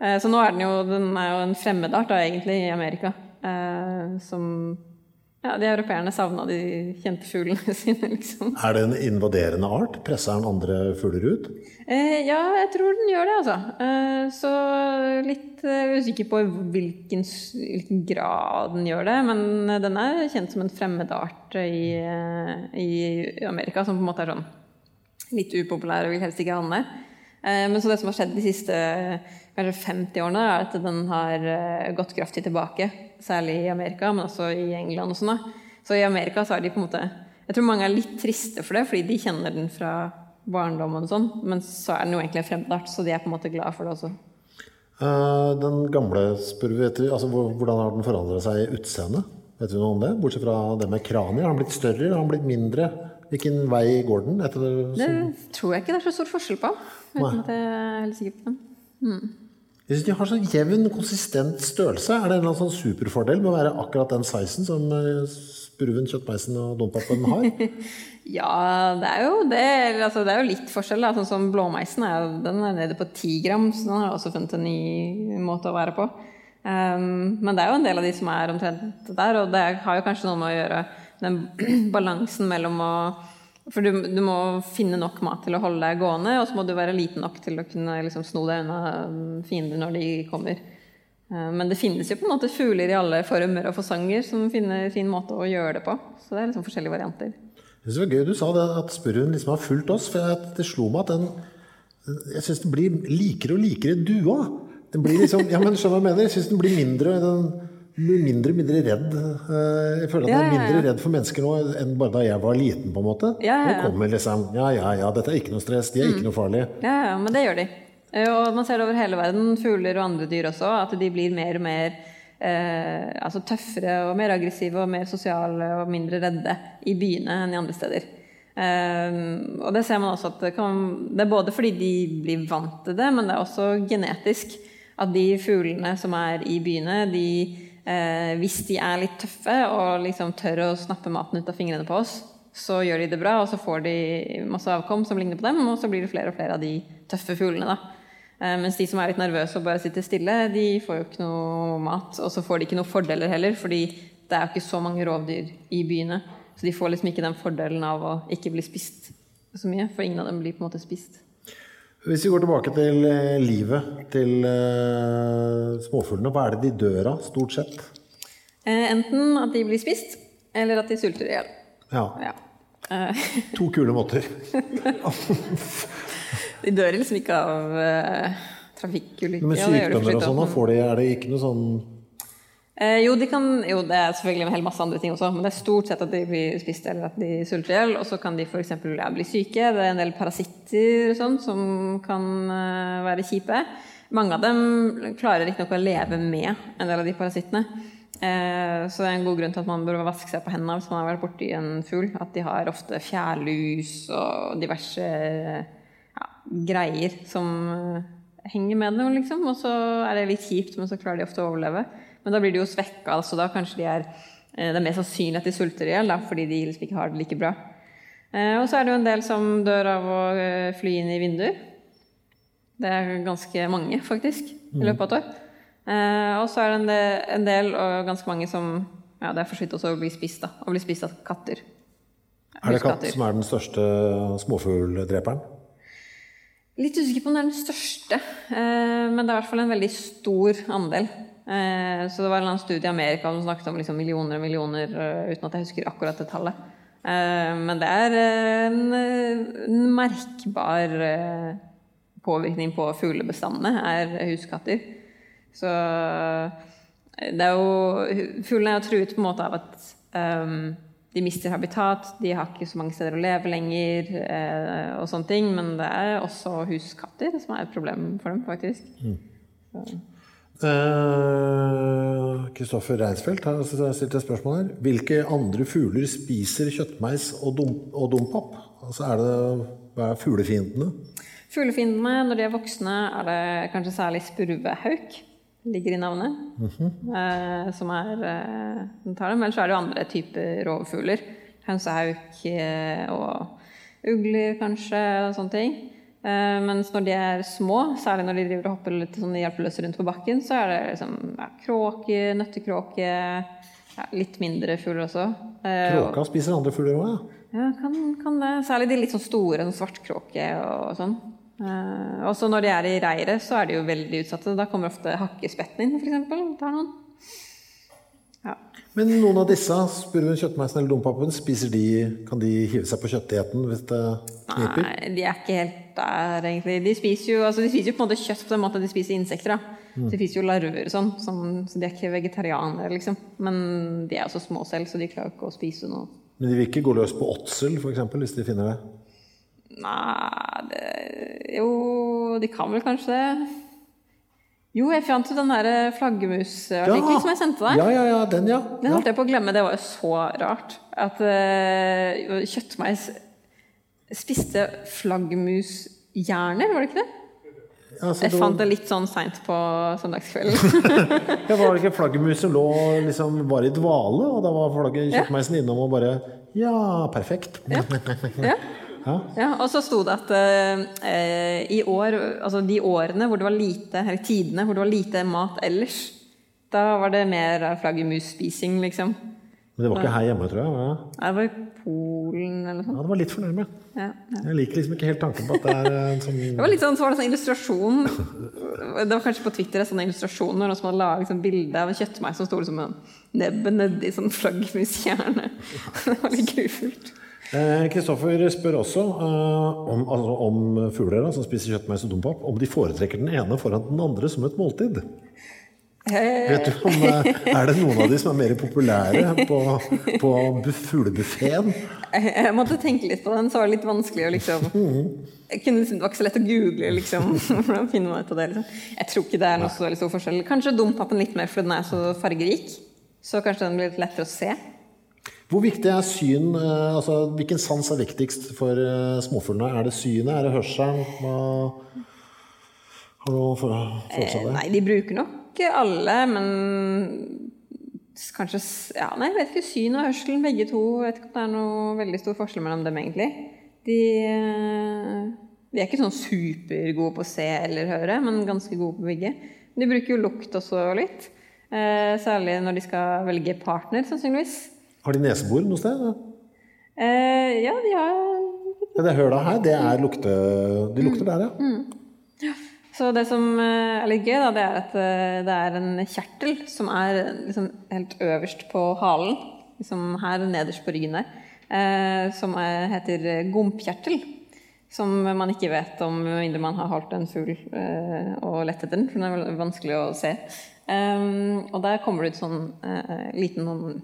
B: Eh, Så nå er den jo, den er jo en fremmedart da, egentlig i Amerika. Eh, som ja, De europeerne savna de kjente fuglene sine, liksom.
A: Er det en invaderende art? Presser den andre fugler ut?
B: Eh, ja, jeg tror den gjør det, altså. Eh, så litt eh, usikker på hvilken, hvilken grad den gjør det. Men den er kjent som en fremmedart i, eh, i Amerika, som på en måte er sånn litt upopulær og vil helst ikke ha den der. Eh, Men så det som har skjedd de siste kanskje 50 årene, er at den har eh, gått kraftig tilbake. Særlig i Amerika, men også i England og sånn. Så i Amerika så er de på en måte Jeg tror mange er litt triste for det, fordi de kjenner den fra barndommen og sånn. Men så er den jo egentlig en fremmedart, så de er på en måte glad for det også.
A: Uh, Den gamle vet du, altså hvordan har den forandret seg i utseende? Vet du noe om det? Bortsett fra det med kraniet. Har den blitt større? Har den blitt mindre? Hvilken vei går den? Etter det,
B: Det tror jeg ikke det er så stor forskjell på. Uten at jeg er helt sikker på det.
A: Jeg synes de har så jevn, konsistent størrelse. Er det en sånn superfordel med å være akkurat den sizen som eh, spurven, kjøttmeisen og dompapen har?
B: Ja, det er jo det. Altså, det er jo litt forskjell. Da. Sånn som blåmeisen er, den er nede på 10 gram, så den har også funnet en ny måte å være på. Um, men det er jo en del av de som er omtrent der, og det har jo kanskje noe med å gjøre den balansen mellom å For du, du må finne nok mat til å holde deg gående, og så må du være liten nok til å kunne liksom, sno deg unna um, fiender når de kommer. Uh, Men det finnes jo på en måte fugler i alle former og fasonger som finner fin måte å gjøre det på. Så det er liksom forskjellige varianter.
A: Jeg synes det var gøy du sa det, at spurven liksom har fulgt oss. For det slo meg at den Jeg syns den blir likere og likere dua. Den blir liksom, ja, men skjønner hva jeg mener? Jeg syns den blir mindre den blir mindre og mindre redd. Eh, Jeg føler at den er mindre redd for mennesker nå enn bare da jeg var liten. på en måte. Nå kommer liksom Ja, ja, ja, dette er ikke noe stress. De er ikke noe farlige.
B: Ja, ja, men det gjør de. Eh, Og man ser det over hele verden, fugler og andre dyr også, at de blir mer og mer eh, altså tøffere og mer aggressive og mer sosiale og mindre redde i byene enn i andre steder. Eh, og det ser man også at det, kan, det er både fordi de blir vant til det, men det er også genetisk. At de fuglene som er i byene, de, eh, hvis de er litt tøffe og liksom tør å snappe maten ut av fingrene på oss, så gjør de det bra, og så får de masse avkom som ligner på dem, og så blir det flere og flere av de tøffe fuglene. Eh, Mens de som er litt nervøse og bare sitter stille, de får jo ikke noe mat. Og så får de ikke noen fordeler heller, fordi det er jo ikke så mange rovdyr i byene. Så de får liksom ikke den fordelen av å ikke bli spist så mye, for ingen av dem blir på en måte spist.
A: Hvis vi går tilbake til eh, livet til eh, småfuglene, hva er det de dør av, stort sett?
B: Eh, Enten at de blir spist, eller at de sulter i hjel.
A: Ja,
B: Ja.
A: To kule måter.
B: De dør liksom ikke av trafikkulykker.
A: Men sykdommer og
B: så
A: sånn, får de, er det ikke noe sånn
B: Eh, jo, de kan, jo, det er selvfølgelig en hel masse andre ting også, men det er stort sett at de blir spist eller at de sulter i hjel. Og så kan de f.eks. Ja, bli syke. Det er en del parasitter og sånn som kan uh, være kjipe. Mange av dem klarer riktignok å leve med en del av de parasittene. Eh, så det er en god grunn til at man bør vaske seg på hendene hvis man har vært borti en fugl. At de har ofte fjærlus og diverse ja, greier som eh, henger med dem, liksom. Og så er det litt kjipt, men så klarer de ofte å overleve. Men da blir de jo svekka, altså da kanskje de er eh, Det er mer sannsynlig at de sulter i hjel, fordi de liksom ikke har det like bra. Eh, Og så er det jo en del som dør av å eh, fly inn i vinduer. Det er ganske mange, faktisk, i løpet av et år. Og så er det en del, og ganske mange som ja, det er for så vidt også å bli spist, da. Å bli spist av katter.
A: Er det katt som er den største småfugldreperen?
B: Litt usikker på om det er den største, men det er i hvert fall en veldig stor andel. Eh, så det var en studie i Amerika som snakket om liksom millioner og millioner, eh, uten at jeg husker akkurat det tallet. Eh, men det er en, merkbar påvirkning på fuglebestandene, er huskatter. Så det er jo Fuglene er jo truet på en måte av at um, de mister habitat, de har ikke så mange steder å leve lenger, eh, og sånne ting. Men det er også huskatter som er et problem for dem, faktisk.
A: Eh, Kristoffer Reinsfeldt har stilt et spørsmål her. Hvilke andre fugler spiser kjøttmeis og, dum, og dompap? Altså er det, hva er fuglefiendene?
B: Fuglefiendene, når de er voksne, er det kanskje særlig spurvehauk. Ligger i navnet. eh, som er eh, den tar dem. Ellers er det jo andre typer rovfugler. Hønsehauk eh, og ugler, kanskje, og sånne ting. Eh, mens når de er små, særlig når de driver og hopper litt sånn hjelpeløse rundt på bakken, så er det liksom ja, kråke, nøttekråke ja, Litt mindre fugler også. Eh,
A: Kråka spiser andre fugler òg, ja.
B: ja, kan, kan det. Særlig de litt sånn store, sånn svartkråke og sånn. Og også når de er i reiret, så er de jo veldig utsatte. Da kommer ofte hakkespetten inn, f.eks. Tar noen. Ja.
A: Men noen av disse, spurven, kjøttmeisen eller dompapen, spiser de, kan de hive seg på kjøttdieten hvis det kniper?
B: Nei, de er ikke helt der, egentlig. De spiser jo, altså, de spiser jo på en måte kjøtt på den måten at de spiser insekter.
A: Mm.
B: De spiser jo larver og sånn, som, så de er ikke vegetarianere, liksom. Men de er også små selv, så de klarer ikke å spise noe.
A: Men de vil ikke gå løs på åtsel, f.eks., hvis de finner det?
B: Nei, det, jo, de kan vel kanskje det. Jo, jeg fant jo den der flaggermusartikkelen som jeg sendte deg.
A: Ja, ja, ja, den, ja.
B: Den holdt jeg på å glemme. Det var jo så rart. At uh, kjøttmeis spiste flaggermushjerner, var det ikke det?
A: Altså,
B: Jeg fant det litt sånn seint på søndagskvelden.
A: ja, var det ikke flaggermus som lå liksom var i dvale, og da var flagget kjøttmeisen innom og bare Ja, perfekt.
B: ja.
A: Ja.
B: ja, og så sto det at eh, i år, altså de årene hvor det var lite, eller tidene hvor det var lite mat ellers, da var det mer flaggermusspising, liksom.
A: Men det var ikke her hjemme, tror jeg. Ja. det?
B: Det var i Polen eller noe
A: Ja, det var litt for nærme.
B: Ja, ja.
A: Jeg liker liksom ikke helt tanken på at det er en sånn
B: Det var litt sånn, så var det sånn illustrasjon Det var kanskje på Twitter en sånn illustrasjon når noen som hadde laget sånn bilde av en kjøttmeis som sto liksom med nebbet nedi sånn flaggermushjerne. Det var litt grufullt.
A: Eh, Kristoffer spør også eh, om, altså, om fugler da, som spiser kjøttmeis og dompap, om de foretrekker den ene foran den andre som et måltid. Vet du om, eh, Er det noen av de som er mer populære på, på fuglebuffeen?
B: Jeg, måtte tenke litt på den, så var det litt vanskelig å liksom jeg kunne liksom, Det var ikke så lett å google liksom, hvordan finne ut av det. Liksom. Jeg tror ikke det er noe så veldig stor forskjell. Kanskje dompapen litt mer fordi den er så fargerik. Så kanskje den blir litt lettere å se.
A: Hvor viktig er syn? eh, altså Hvilken sans er viktigst for eh, småfuglene? Er det synet? Er det hørselen? Har du noen følelse av det?
B: Nei, de bruker nok alle, men kanskje ja, Nei, jeg vet ikke. Syn og hørsel, begge to. Jeg vet ikke om det er noe veldig stor forskjell mellom dem, egentlig. De, eh, de er ikke sånn supergode på å se eller høre, men ganske gode på begge. De bruker jo lukt også litt. Eh, særlig når de skal velge partner, sannsynligvis.
A: Har de nesebor noe sted?
B: Eh, ja, de har
A: Ja, det høla her, det er lukte... De lukter der, ja.
B: Så det som eh, er litt gøy, da, det er at eh, det er en kjertel som er liksom helt øverst på halen. Liksom her nederst på ryggen der. eh, Som er, heter gompkjertel. Som man ikke vet om med mindre man har holdt en fugl og lett etter den. For den er vanskelig å se. Og der kommer det ut sånn liten sånn,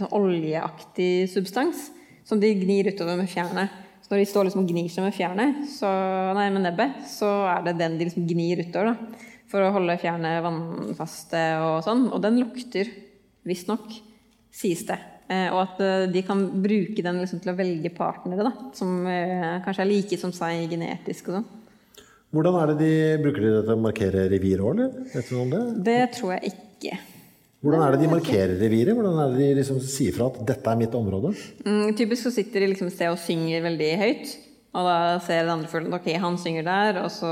B: sånn oljeaktig substans som de gnir utover med fjærene. Så når de står liksom og gnir seg med fjærene, så, nei, med nebbet, så er det den de liksom gnir utover. da, For å holde fjærene vannfaste og sånn. Og den lukter visstnok, sies det. Eh, og at eh, de kan bruke den liksom til å velge partnere, da, som eh, kanskje er like som seg genetisk og sånn.
A: Hvordan er det de bruker de det til å markere revir òg, eller? Det?
B: Det tror jeg ikke.
A: Hvordan er det de markerer reviret? Hvordan er det de liksom sier fra at 'dette er mitt område'?
B: Mm, typisk så sitter de liksom et sted og synger veldig høyt. Og da ser den andre fuglen ok, han synger der, og så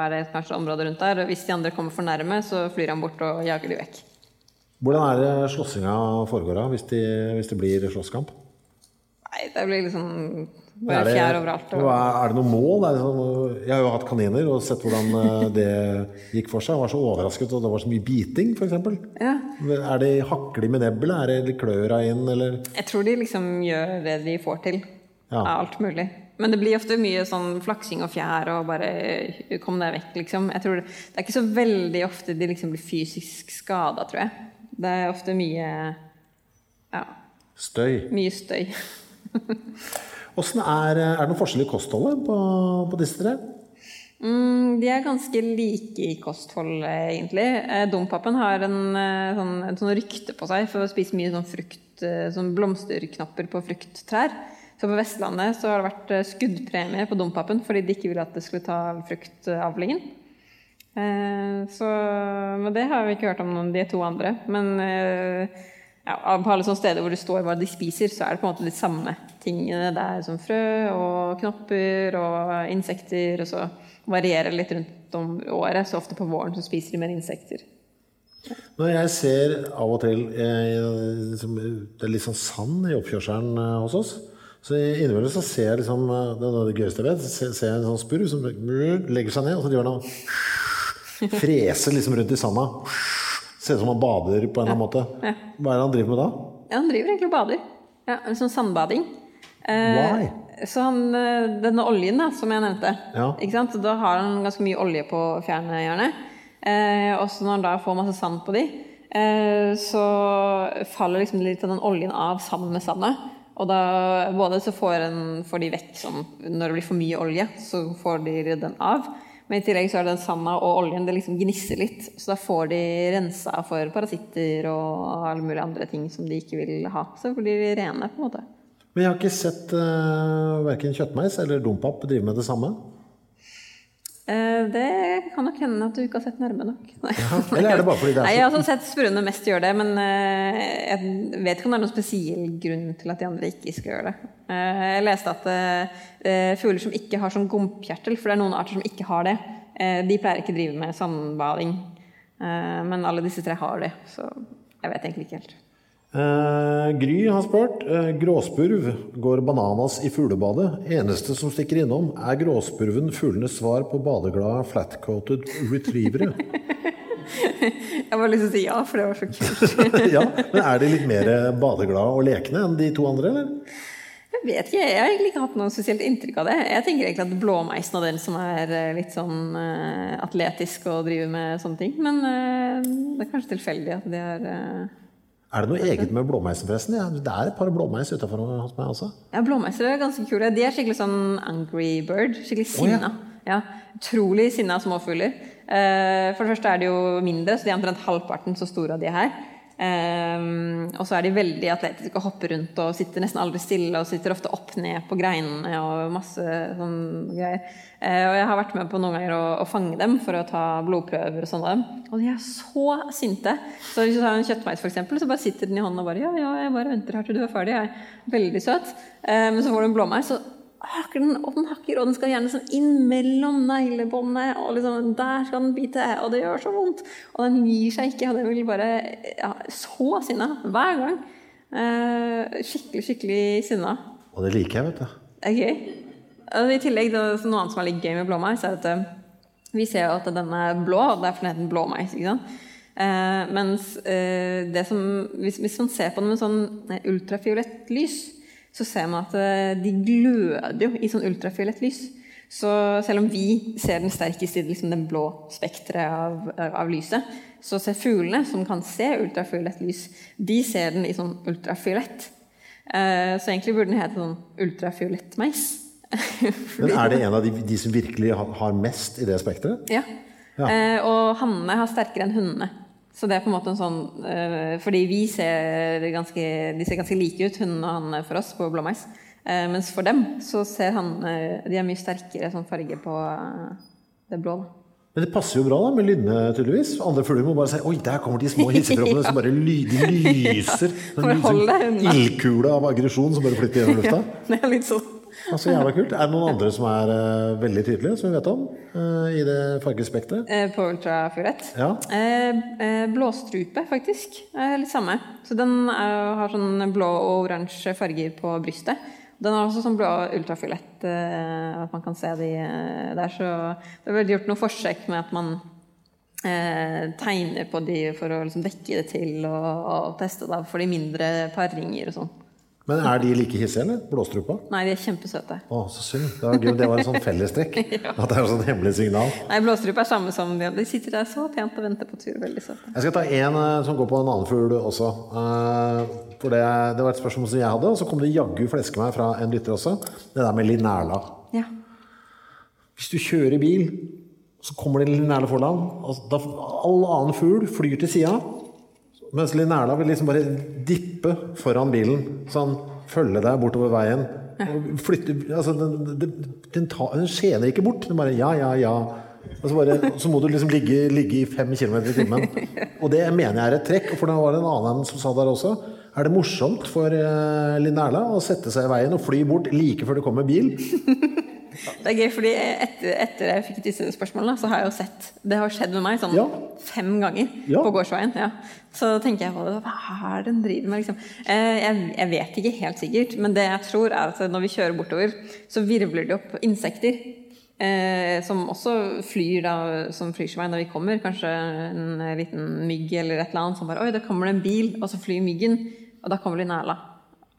B: er det kanskje området rundt der. Og hvis de andre kommer for nærme, så flyr han bort og jager de vekk.
A: Hvordan er det slåssinga foregår da, hvis, de, hvis det blir slåsskamp?
B: Nei, det blir liksom
A: Er
B: bare
A: det,
B: fjær overalt. Og...
A: er, er det noe mål? Er det sånn, jeg har jo hatt kaniner og sett hvordan eh, det gikk for seg. Jeg var så overrasket, og det var så mye biting, f.eks.
B: Ja.
A: Er de med nebbelet? Er det litt kløra inn, eller?
B: Jeg tror de liksom gjør det de får til.
A: Ja.
B: Av alt mulig. Men det blir ofte mye sånn flaksing og fjær og bare kom deg vekk, liksom. Jeg tror det, det er ikke så veldig ofte de liksom blir fysisk skada, tror jeg. Det er ofte mye ja,
A: Støy.
B: mye støy.
A: Åssen er, er det noen forskjell i kostholdet på, på disse tre?
B: Mm, de er ganske like i kosthold, egentlig. Eh, Dompapen har en, eh, sånn, en sånn rykte på seg for å spise mye sånn frukt, eh, sånn blomsterknapper på frukttrær. Så på Vestlandet så har det vært eh, skuddpremie på Dompapen fordi de ikke ville at det skulle ta fruktavlingen. Eh, så, men det har vi ikke hørt om noen de to andre. Men eh, ja, på alle sånne steder hvor det står hva de spiser, så er det på en måte de samme tingene. Det er som frø og knopper og insekter, og så varierer det litt rundt om året. Så ofte på våren så spiser de mer insekter.
A: Når jeg ser av og til eh, liksom, Det er litt sånn sand i oppkjørselen eh, hos oss. Så innimellom så ser jeg liksom eh, Det er det gøyeste jeg vet. Ser, ser jeg en sånn spurv som legger seg ned, og så driver han og freser liksom rundt i sanda. Ser ut som han bader på en eller annen måte. Hva er det han driver med da?
B: Ja, han driver egentlig og bader. Ja, en sånn sandbading.
A: Why?
B: Så han, eh, denne oljen da, som jeg nevnte,
A: Ja.
B: da har han ganske mye olje på fjærene, gjerne. Eh, og så når han da får masse sand på de, eh, så faller liksom litt av den oljen av sammen med sandet. Og da både så får, en, får de vekk sånn Når det blir for mye olje, så får de den av. Men i tillegg så er det den sanda og oljen det liksom gnisser litt. Så da får de rensa for parasitter og alle mulige andre ting som de ikke vil ha. Så blir de rene, på en måte.
A: Men jeg har ikke sett uh, verken kjøttmeis eller dompap drive med det samme.
B: Uh, det kan nok hende at du ikke har sett nærme nok. Nei,
A: eller er det bare fordi det er så-
B: Nei, Jeg har også sett spurvene mest gjøre det, men uh, jeg vet ikke om det er noen spesiell grunn til at de andre ikke skal gjøre det. Uh, Jeg leste at eh, fugler som ikke har sånn gompkjertel, for det er noen arter som ikke har det, eh, de pleier ikke å drive med sandbading. Eh, Men alle disse tre har det, så jeg vet egentlig ikke helt.
A: Eh, Gry har spurt. Eh, gråspurv går bananas i fuglebadet. Eneste som stikker innom, er gråspurven fuglenes svar på badeglade flatcoated retrievere.
B: Jeg bare lyst til å si ja, for det var så kult.
A: ja, men er de litt mer badeglade og lekne enn de to andre, eller?
B: Jeg vet ikke, jeg har egentlig ikke hatt noe spesielt inntrykk av det. Jeg tenker egentlig at blåmeisen er den som er eh, litt sånn eh, atletisk og driver med sånne ting. Men eh, det er kanskje tilfeldig at de er eh,
A: Er det noe eget med blåmeisen, forresten? Ja, det er et par blåmeis utafor hos meg også.
B: Ja, blåmeiser er ganske kule. De er skikkelig sånn angry bird. Skikkelig
A: Å, ja.
B: sinna. ja. Utrolig sinna småfugler. Eh, for det første er de jo mindre, så de er omtrent halvparten så store av de her. Eh, og så er de veldig atletiske og hopper rundt og sitter nesten aldri stille og sitter ofte opp ned på greinene og masse sånn greier. Uh, og jeg har vært med på noen ganger å, å fange dem for å ta blodprøver og sånn. Og de er så sinte. Så hvis du har en kjøttmeis, eksempel, så bare sitter den i hånden og bare Ja, ja, jeg bare venter her til du er ferdig. Jeg er veldig søt. Men men så får du en blåmeis, så hakker den, og den hakker, og den skal gjerne sånn inn mellom neglebåndet, og liksom der skal den bite, og det gjør så vondt. Og den gir seg ikke, og den vil bare ja, Så sinna hver gang. Eh, skikkelig, skikkelig sinna.
A: Og det liker jeg, vet du.
B: Og I tillegg, det, noe annet som er litt gøy med blåmeis, er at eh, vi ser jo at den er blå, og derfor den heter den blåmeis. ikke sant? Eh, mens eh, det som, hvis, hvis man ser på den med sånn ultrafiolett lys, så ser man at eh, de gløder jo i sånn ultrafiolett lys. Så selv om vi ser den sterkest i liksom den blå spekteret av, av lyset, så ser fuglene, som kan se ultrafiolett lys, de ser den i sånn ultrafiolett. Eh, så egentlig burde den hete sånn ultrafiolettmeis.
A: Men er det en av de, de som virkelig har, har mest i det spekteret?
B: Ja.
A: Ja.
B: Eh, og hannene har sterkere enn hundene. Så det er på en måte en sånn eh, Fordi vi ser ganske, de ser ganske like ut, hun og han for oss, på blåmeis. Eh, mens for dem så ser han De har mye sterkere sånn farge på eh, det blå. da.
A: Men det passer jo bra da, med lynne, tydeligvis. Andre fugler må bare si Oi, der kommer de små hisseproppene som bare ly, lyser.
B: ja. unna.
A: Ildkule av aggresjon som bare flytter gjennom lufta. Ja.
B: Det er litt sånn.
A: Ja, så jævla kult. Er det noen andre som er uh, veldig tydelige, som vi vet om, Uh, i det fargespekteret?
B: Uh, på ultrafiolett.
A: Ja.
B: Eh, eh, blåstrupe, faktisk. Eh, litt samme. Så den er, har sånn blå og oransje farger på brystet. Den har også sånn blå ultrafiolett, eh, at man kan se de eh, der. Så det er vel gjort noen forsøk med at man eh, tegner på de for å liksom dekke det til, og, og teste da for de mindre parringer og sånn.
A: Men er de like hissige, eller? Blåstrupa?
B: Nei, de er kjempesøte.
A: Å, så synd. Det var, det var en sånn fellestrekk. At det er et sånn hemmelig signal.
B: Nei, blåstrupa er samme som de, de sitter der så pent og venter på tur. Veldig søte.
A: Jeg skal ta en eh, som går på en annen fugl også. Eh, For det, det var et spørsmål som jeg hadde, og så kom det jaggu fleske meg fra en lytter også. Det der med linerla.
B: Ja.
A: Hvis du kjører bil, så kommer det en linerle foran, Altså, all annen fugl flyr til sida. Mens linerla vil liksom bare dippe foran bilen. Sånn følge deg bortover veien. Og flytte Altså, den, den, den, tar, den skjener ikke bort. Den bare ja, ja, ja. Og så, bare, så må du liksom ligge, ligge i fem kilometer i timen. Og det mener jeg er et trekk. For det var det en annen som sa der også. Er det morsomt for Linn Erla å sette seg i veien og fly bort like før det kommer bil?
B: Det er gøy, fordi etter, etter jeg fikk disse spørsmålene, så har jeg jo sett Det har skjedd med meg sånn
A: Ja.
B: fem ganger
A: Ja.
B: på gårdsveien. Ja. Så tenker jeg på det. Hva er det den driver med, liksom? Eh, jeg, jeg vet ikke helt sikkert, men det jeg tror er at når vi kjører bortover, så virvler det opp insekter. Eh, som også flyr da, som flyr sin når vi kommer. Kanskje en liten mygg eller et eller annet som bare Oi, der kommer det en bil, og så flyr myggen. Og da kommer Linerla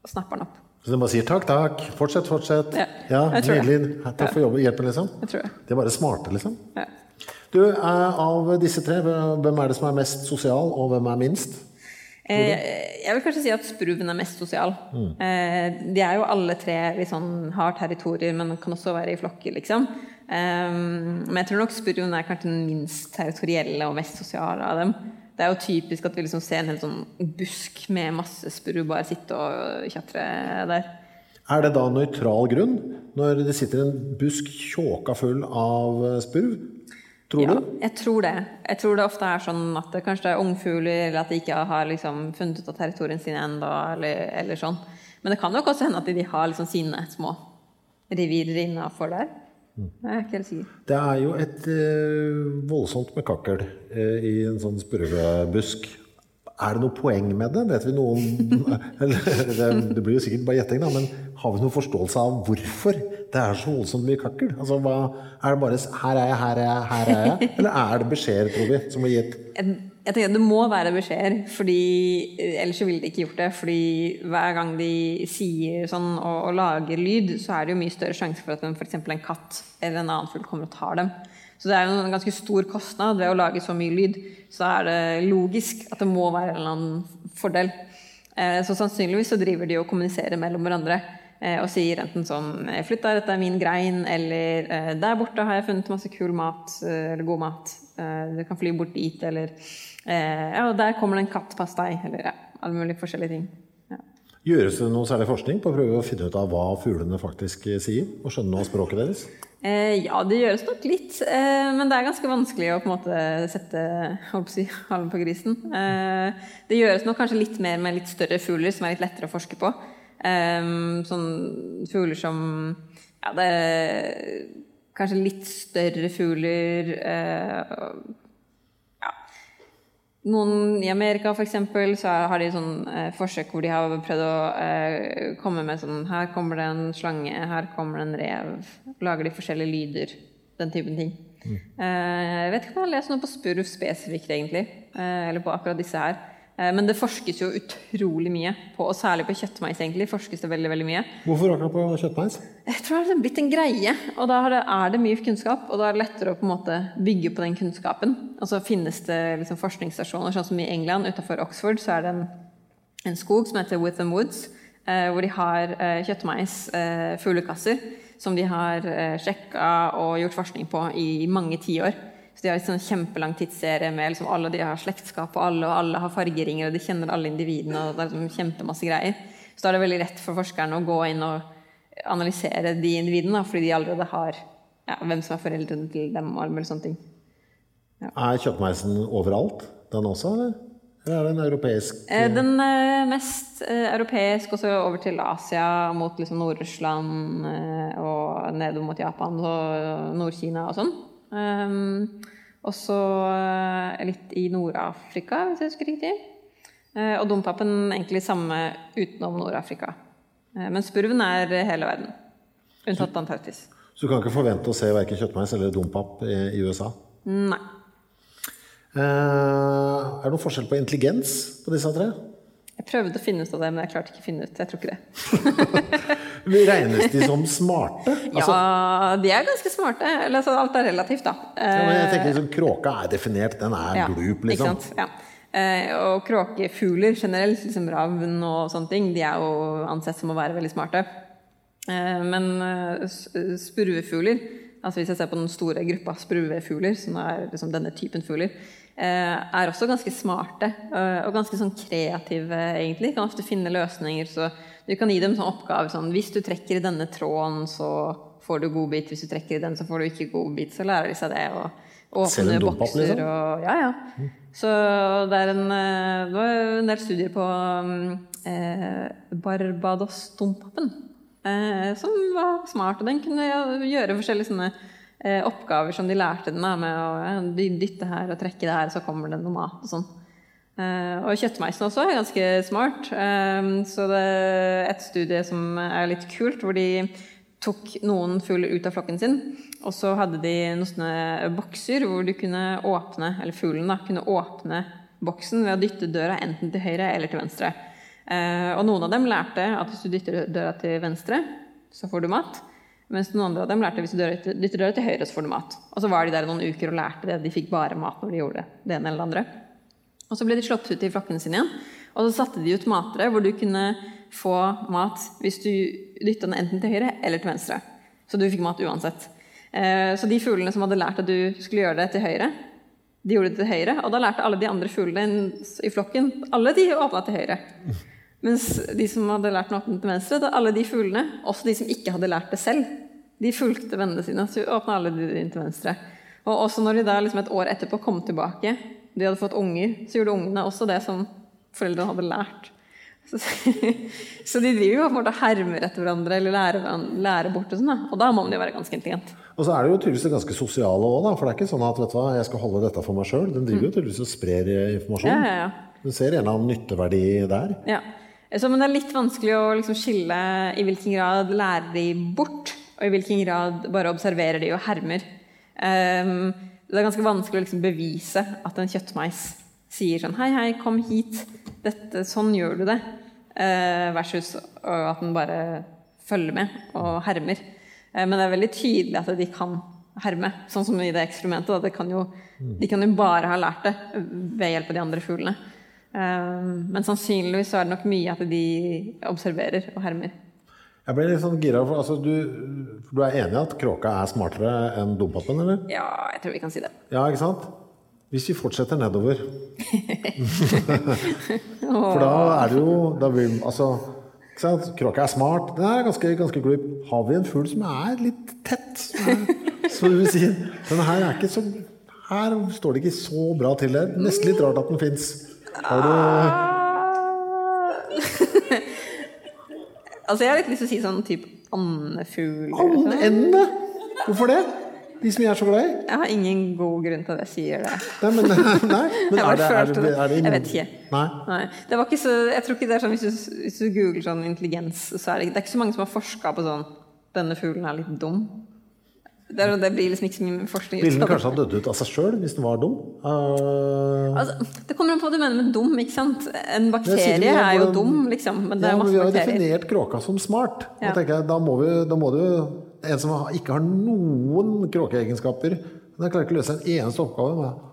B: og snapper den opp.
A: Så du bare sier takk, takk, fortsett, fortsett.
B: Ja,
A: Ja. Nydelig. Takk for jobben, hjelpen, liksom.
B: Jeg tror det.
A: De er bare smarte, liksom.
B: Ja.
A: Du, eh, av disse tre, hvem er det som er mest sosial, og hvem er minst?
B: Eh, jeg vil kanskje si at spruven er mest sosial. Eh, de er jo alle tre litt sånn har territorier, men kan også være i flokker, liksom. Men jeg tror nok spurven er kanskje den minst territorielle og mest sosiale av dem. Det er jo typisk at vi liksom ser en hel sånn busk med masse spurv bare sitte og tjatre der.
A: Er det da nøytral grunn når det sitter en busk tjåka full av spurv? Tror
B: Ja,
A: du?
B: jeg tror det. Jeg tror det ofte er sånn at det kanskje er ungfugler, eller at de ikke har liksom funnet ut av territorien sine ennå, eller, eller sånn. Men det kan nok også hende at de har liksom sine små revirer innafor der. Jeg er ikke helt sikker.
A: Det er jo et eh, voldsomt med kakkel eh, i en sånn spurvebusk. Er det noe poeng med det? Vet vi noe om det blir jo sikkert bare gjetting, da, men har vi noen forståelse av hvorfor det er så voldsomt mye kakkel? Altså, hva, er det bare 'her er jeg, her er jeg, her er jeg'? Eller er det beskjeder, tror vi, som blir gitt?
B: Jeg, tenker Det må være beskjeder, fordi ellers så ville de ikke gjort det. fordi hver gang de sier sånn og, og lager lyd, så er det jo mye større sjanse for at eksempel en katt eller en annen fugl kommer og tar dem. Så det er jo en ganske stor kostnad ved å lage så mye lyd. Så da er det logisk at det må være en eller annen fordel. Eh, Så sannsynligvis så driver de og kommuniserer mellom hverandre eh, og sier enten sånn 'Flytt deg, dette er min grein', eller eh, 'Der borte har jeg funnet masse kul mat', eh, eller god mat. Eh, Du kan fly bort dit, eller eh, og der kommer det en kattpastei, eller ja, alle mulige forskjellige ting. Ja.
A: Gjøres det noe særlig forskning på å prøve å finne ut av hva fuglene faktisk eh, sier? Og skjønne språket deres?
B: Eh, ja, det gjøres nok litt, eh, men det er ganske vanskelig å på en måte sette si, halen på grisen. Eh, det gjøres nok kanskje litt mer med litt større fugler, som er litt lettere å forske på. Eh, sånn fugler som Ja, det er kanskje litt større fugler eh. Noen i Amerika for eksempel, så har de sånn eh, forsøk hvor de har prøvd å eh, komme med sånn Her kommer det en slange, her kommer det en rev. Lager de forskjellige lyder. Den typen ting. Eh, jeg vet ikke om jeg har lest noe på spurv spesifikt, egentlig. Eh, eller på akkurat disse her. Eh, men det forskes jo utrolig mye på, og særlig på kjøttmeis, egentlig. forskes det veldig, veldig mye.
A: Hvorfor akkurat på kjøttmeis?
B: Jeg tror det er blitt en greie, og da er det, mye kunnskap. Og da er det lettere å på en måte bygge på den kunnskapen. Og så finnes det liksom forskningsstasjoner, sånn som i England, utenfor Oxford, så er det en, en skog som heter Witham Woods, eh, hvor de har eh, kjøttmeis, eh, fuglekasser, som de har sjekka og gjort forskning på i mange tiår. Så de har en sånn kjempelang tidsserie med liksom alle de har slektskap, og alle, og alle har fargeringer, og de kjenner alle individene, og det er liksom kjempemasse greier. Så da er det veldig lett for forskerne å gå inn og analysere de individene, fordi de allerede har ja, hvem som er foreldrene til dem og alle sånne ting.
A: Er kjøttmeisen overalt, den også, eller? Eller er det en europeisk
B: Eh, Den er mest eh, europeisk, og så over til Asia, mot liksom Nord-Russland eh, og nedover mot Japan og Nord-Kina og sånn. Um, og så eh, litt i Nord-Afrika, hvis jeg husker riktig. Eh, og dompapen egentlig samme utenom Nord-Afrika. Eh, men spurven er hele verden. Unntatt Antarktis.
A: Så du kan ikke forvente å se verken kjøttmeis eller dompap i, USA?
B: Nei.
A: Er det noen forskjell på intelligens på disse tre?
B: Jeg prøvde å finne ut av det, men jeg klarte ikke å finne ut. Jeg tror ikke det.
A: Regnes de som smarte? Altså,
B: ja, de er ganske smarte. Eller, altså, alt er relativt, da.
A: ja, jeg
B: Eh,
A: tenker liksom, Kråka er definert, den er
B: Ja,
A: glup,
B: Ikke
A: liksom.
B: sant? Ja. Eh, og kråkefugler generelt, liksom ravn og sånne ting, de er jo ansett som å være veldig smarte. Eh, men eh, spurvefugler, altså hvis jeg ser på den store gruppa spurvefugler, som er liksom denne typen fugler, eh, er også ganske smarte eh, og ganske sånn kreative, egentlig. Kan ofte finne løsninger. Så du kan gi dem sånn oppgave sånn Hvis du trekker i denne tråden, så får du godbit. Hvis du trekker i den, så får du ikke godbit. Så lærer de seg det. Og åpne bokser
A: liksom?
B: og Ja, ja. Så det er en, eh, det var en del studier på eh, Barbados-dompapen, eh, som var smart. Og den kunne gjøre forskjellige sånne eh, oppgaver som de lærte den da, med å dytte her og trekke der, så kommer det noe mat og sånn. Eh, og kjøttmeisen også er ganske smart. Eh, så det er et studie som er litt kult, hvor de tok noen fugler ut av flokken sin, og så hadde de noen sånne bokser hvor du kunne åpne, eller fuglen da, kunne åpne boksen ved å dytte døra enten til høyre eller til venstre. Uh, og noen av dem lærte at hvis du dytter døra til venstre, så får du mat. Mens noen andre av dem lærte at hvis du dytter døra til høyre, så får du mat. Og så var de der noen uker og lærte det. De fikk bare mat når de gjorde det, det ene eller det andre. Og så ble de sluppet ut i flokkene sine igjen. Og så satte de ut matere hvor du kunne få mat hvis du dytta den enten til høyre eller til venstre. Så du fikk mat uansett. Eh, Så de fuglene som hadde lært at du skulle gjøre det til høyre, de gjorde det til høyre. Og da lærte alle de andre fuglene i flokken Alle de åpna til høyre. Mens de som hadde lært den åpne til venstre, da alle de fuglene, også de som ikke hadde lært det selv, de fulgte vennene sine. Så åpna alle de inn til venstre. Og også når de da liksom et år etterpå kom tilbake, de hadde fått unger, så gjorde ungene også det som foreldrene hadde lært. Så, så de driver jo på en måte hermer etter hverandre eller lærer, lærer bort og sånn. da. Og da må man jo være ganske intelligent.
A: Og så er det jo tydeligvis det ganske sosiale òg, for det er ikke sånn at vet du hva, jeg skal holde dette for meg sjøl. Den driver jo tydeligvis og sprer eh, informasjon.
B: Mm. Ja, ja, ja.
A: Du ser en eller annen nytteverdi der.
B: Ja. Så, men det er litt vanskelig å liksom skille i hvilken grad lærer de bort, og i hvilken grad bare observerer de og hermer. Ehm, det er ganske vanskelig å liksom bevise at en kjøttmeis sier sånn Hei, hei, kom hit. Dette, sånn gjør du det. Eh, versus at den bare følger med og hermer. Eh, men det er veldig tydelig at de kan herme, sånn som i det eksperimentet. Det kan jo, de kan jo bare ha lært det ved hjelp av de andre fuglene. Eh, Men sannsynligvis så er det nok mye at de observerer og hermer.
A: Jeg ble litt sånn gira, for altså, du, du er enig i at kråka er smartere enn dompapen, eller?
B: Ja, jeg tror vi kan si det.
A: Ja, ikke sant? Hvis vi fortsetter nedover For da er det jo da vi, altså, ikke sant? Kråka er smart. Den er ganske, ganske glup. Har vi en fugl som er litt tett, Så er, som si den her er ikke så Her står det ikke så bra til. Det er nesten litt rart at den fins. Har du
B: Altså, jeg har litt lyst til å si sånn type andefugl. sånn.
A: endene? Hvorfor det? De som jeg er så glad i?
B: Jeg har ingen god grunn til at jeg sier det.
A: Nei, men, nei, men er det, er det, er det
B: Jeg vet ikke.
A: Nei.
B: Nei, det var ikke så, jeg tror ikke det er sånn, hvis du, hvis du googler sånn intelligens, så er det, det er ikke så mange som har forska på sånn Denne fuglen er litt dum. Det, er, det blir liksom ikke så mye forskning
A: Ville den kanskje ha dødd ut av seg sjøl hvis den var dum? Uh,
B: Altså, det kommer an på hva du mener med dum. ikke sant? En bakterie
A: vi,
B: er jo
A: en...
B: dum, liksom. Men det
A: ja,
B: er masse bakterier.
A: vi har jo definert kråka som smart.
B: Ja.
A: jeg, da, må vi, da må du En som ikke har noen kråkeegenskaper Den klarer ikke å løse en eneste oppgave. Med.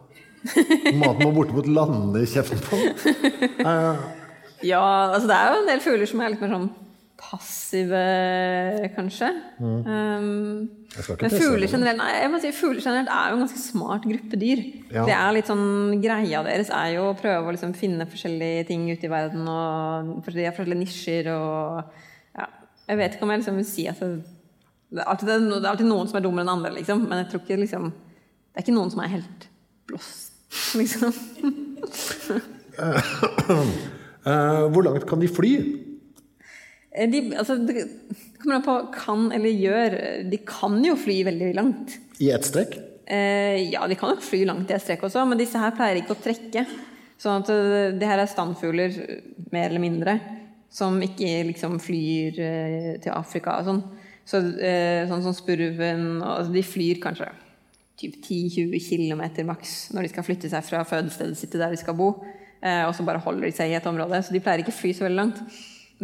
A: Maten må bortimot lande i kjeften på den. Uh,
B: Ja, altså det er jo en del fugler som er litt mer sånn passive, kanskje. Um,
A: skal ikke
B: men fugler generelt, nei, si, fugler generelt er jo en ganske smart gruppe dyr.
A: Ja.
B: Det er litt sånn, Greia deres er jo å prøve å liksom finne forskjellige ting ute i verden. og for De har forskjellige nisjer og ja, Jeg vet ikke om jeg liksom vil si at det, det, er alltid, det er alltid noen som er dummere enn andre, liksom. Men jeg tror ikke liksom Det er ikke noen som er helt blåst, liksom.
A: uh, hvor langt kan de fly?
B: Eh, De, altså, det kommer an på kan eller gjør. De kan jo fly veldig langt.
A: I ett strekk?
B: Eh, ja, de kan jo fly langt i et strekk også, men disse her pleier ikke å trekke. Sånn at eh, det her er standfugler, mer eller mindre, som ikke liksom flyr eh, til Afrika og sånn. Så, eh, sånn som spurven og, altså, De flyr kanskje typ 10-20 km maks når de skal flytte seg fra fødestedet sitt til der de skal bo. Eh, og så bare holder de seg i et område. Så de pleier ikke å fly så veldig langt.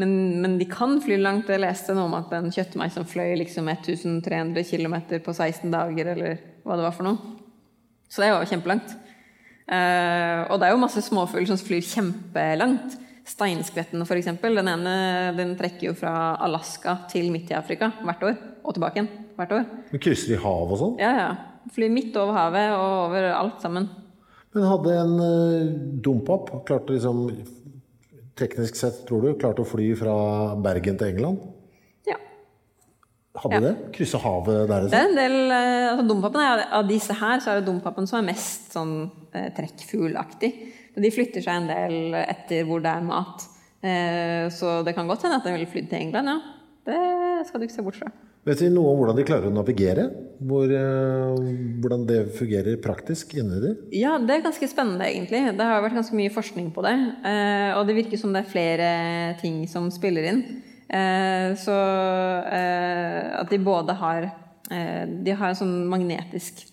B: Men, men de kan fly langt. Jeg leste noe om at en kjøttmeis som fløy liksom 1300 km på 16 dager, eller hva det var for noe. Så det var jo kjempelangt. Uh, og det er jo masse småfugler som flyr kjempelangt. Steinskvetten, f.eks. Den ene den trekker jo fra Alaska til midt i Afrika hvert år. Og tilbake igjen hvert år.
A: Men krysser de hav og sånn?
B: Ja, ja. Flyr midt over havet og over alt sammen.
A: Men hadde en uh, dompap klart å liksom Teknisk sett, tror du, klart å fly fra Bergen til England?
B: Ja.
A: Hadde
B: Ja.
A: det? Krysse havet der?
B: Det er
A: Liksom?
B: en del, eh, altså Dompapen er, Av disse her så er det dompapen som er mest sånn eh, trekkfuglaktig. De flytter seg en del etter hvor det er mat. Eh, så det kan godt hende at den ville flydd til England, ja. Det skal du ikke se bort fra.
A: Vet vi noe om hvordan de klarer å navigere? Hvor, eh, hvordan det fungerer praktisk inni de?
B: Ja, det er ganske spennende, egentlig. Det har vært ganske mye forskning på det. eh, Og det virker som det er flere ting som spiller inn. Eh, Så at de både har De har en sånn magnetisk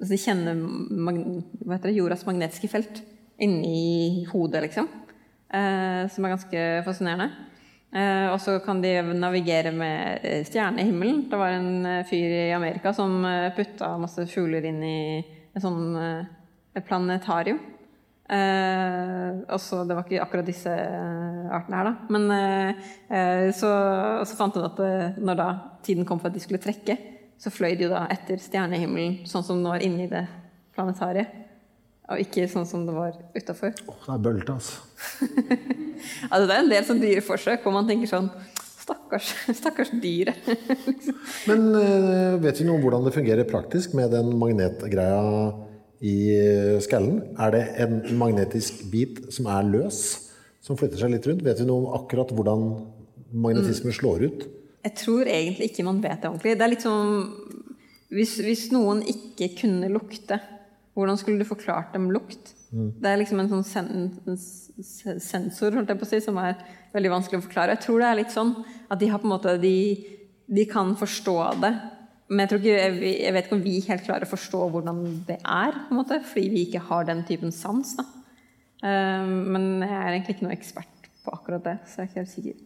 B: altså De kjenner det, jordas magnetiske felt inni hodet, liksom. Som er ganske fascinerende. Eh, og så kan de navigere med eh, stjernehimmelen. Det var en eh, fyr i Amerika som putta masse fugler inn i et sånn planetarium. Eh, også, Det var ikke akkurat disse artene her, da. Men eh, så, så fant hun at det, når da tiden kom for at de skulle trekke, så fløy de jo da etter stjernehimmelen, sånn som nå er inne inni det planetariet. Og ikke sånn som det var utafor.
A: Åh, det er bølte, altså.
B: Altså, det er en del sånn dyreforsøk hvor man tenker sånn Stakkars, stakkars dyret.
A: Men eh, vet vi noe om hvordan det fungerer praktisk med den magnetgreia i eh, skallen? Er det en magnetisk bit som er løs, som flytter seg litt rundt? Vet vi noe om akkurat hvordan magnetismen slår ut?
B: Jeg tror egentlig ikke man vet det ordentlig. Det er litt som hvis, hvis noen ikke kunne lukte, hvordan skulle du forklart dem lukt? Det er liksom en sånn sen, en sensor holdt jeg på å si, som er veldig vanskelig å forklare. Jeg tror det er litt sånn at de har på en måte De, de kan forstå det. Men jeg, tror ikke, jeg, vet ikke om vi helt klarer å forstå hvordan det er, på en måte, fordi vi ikke har den typen sans. Da. Eh, Men jeg er egentlig ikke noe ekspert på akkurat det, så jeg er ikke helt sikker.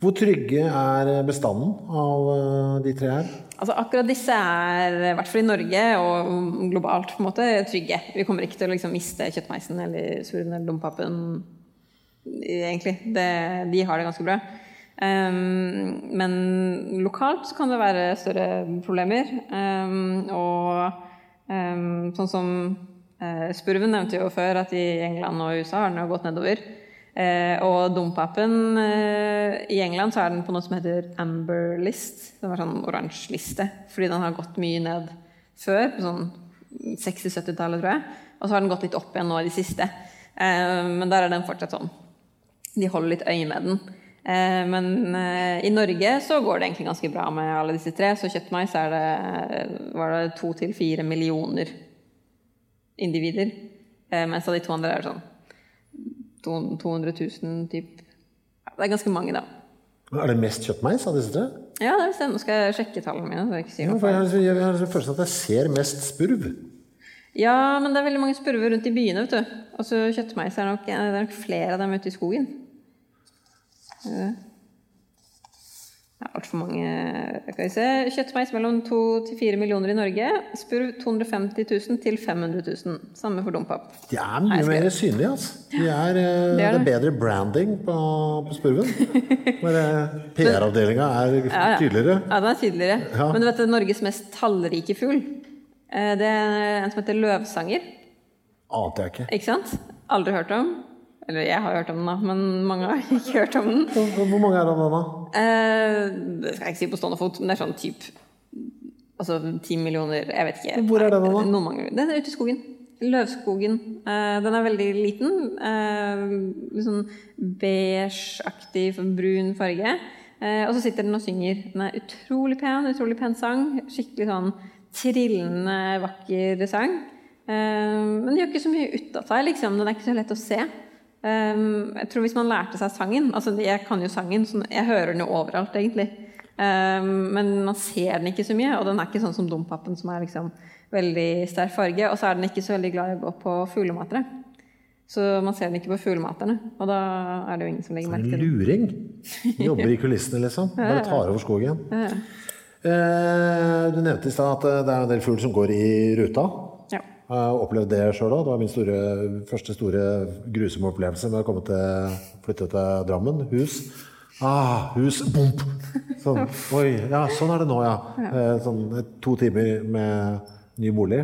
A: Hvor trygge er bestanden av eh, de tre her?
B: Altså Akkurat disse er, i hvert fall i Norge og globalt, på en måte, trygge. Vi kommer ikke til å liksom miste kjøttmeisen eller surven eller dompapen. Egentlig. Det, de har det ganske bra. Um, men lokalt så kan det være større problemer. Um, og um, sånn som uh, Spurven nevnte jo før at i England og USA har den gått nedover. Eh, og dompapen eh, i England så er den på noe som heter Amber List. Det var sånn oransje liste, fordi den har gått mye ned før, på sånn 60-70-tallet, tror jeg. Og så har den gått litt opp igjen nå i det siste. Eh, men der er den fortsatt sånn. De holder litt øye med den. Men i Norge så går det egentlig ganske bra med alle disse tre. Så kjøttmeis er det, var det to til fire millioner individer. Mens av de to andre er det sånn 200 000 typ. Det er ganske mange, da.
A: Er det mest kjøttmeis av disse tre?
B: Ja, det er det. Nå skal jeg sjekke tallene mine. så jeg ikke sier
A: Ja,
B: noe
A: for jeg har, jeg har følelsen av at jeg ser mest spurv.
B: Ja, men det er veldig mange spurver rundt i byene, vet du. Og så kjøttmeis er nok, det er nok flere av dem ute i skogen. Ja. Det er altfor mange Skal vi se. Kjøttmeis mellom 2 til 4 millioner i Norge. Spurv 250 000 til 500 000. Samme for dompap.
A: De er mye mer synlige, altså. De er, eh, det
B: er
A: det.
B: det.
A: bedre branding på, på spurven. Bare PR-avdelinga er
B: Ja, ja.
A: tydeligere.
B: Ja, den er tydeligere.
A: Ja.
B: Men du vet det er Norges mest tallrike fugl? Eh, Det er en som heter løvsanger.
A: Ante jeg ikke.
B: Ikke sant? Aldri hørt om. Eller jeg har hørt om den, da, men mange har ikke hørt om den.
A: Hvor hvor mange er det da?
B: Eh, det skal jeg ikke si på stående fot, men det er sånn typ Altså ti millioner, jeg vet ikke.
A: Hvor er den da?
B: Noen mange. Den er ute i skogen. Løvskogen. Eh, den er veldig liten. Eh, litt sånn beigeaktig, brun farge. Eh, og så sitter den og synger. Den er utrolig pen, utrolig pen sang. Skikkelig sånn trillende, vakker sang. Eh, men den gjør ikke så mye ut av seg, liksom. Den er ikke så lett å se. Eh, jeg tror hvis man lærte seg sangen Altså, jeg kan jo sangen, så jeg hører den jo overalt, egentlig. Um, men man ser den ikke så mye, og den er ikke sånn som Dompapen, som er liksom veldig sterk farge. Og så er den ikke så veldig glad i å gå på fuglematere. Så man ser den ikke på fuglematerne, og da er det jo ingen som legger merke til den.
A: luring. Jobber i kulissene, liksom. Bare tar over skogen. Eh, du nevnte i stad at eh, det er en del fugl som går i ruta. Jeg har opplevd det sjøl òg. Det var min store, første store grusomme opplevelse med å komme til, flytte til Drammen. Hus. Ah, hus, bomp! Sånn. Oi, ja, sånn er det nå, ja. Eh, Sånn to timer med ny bolig.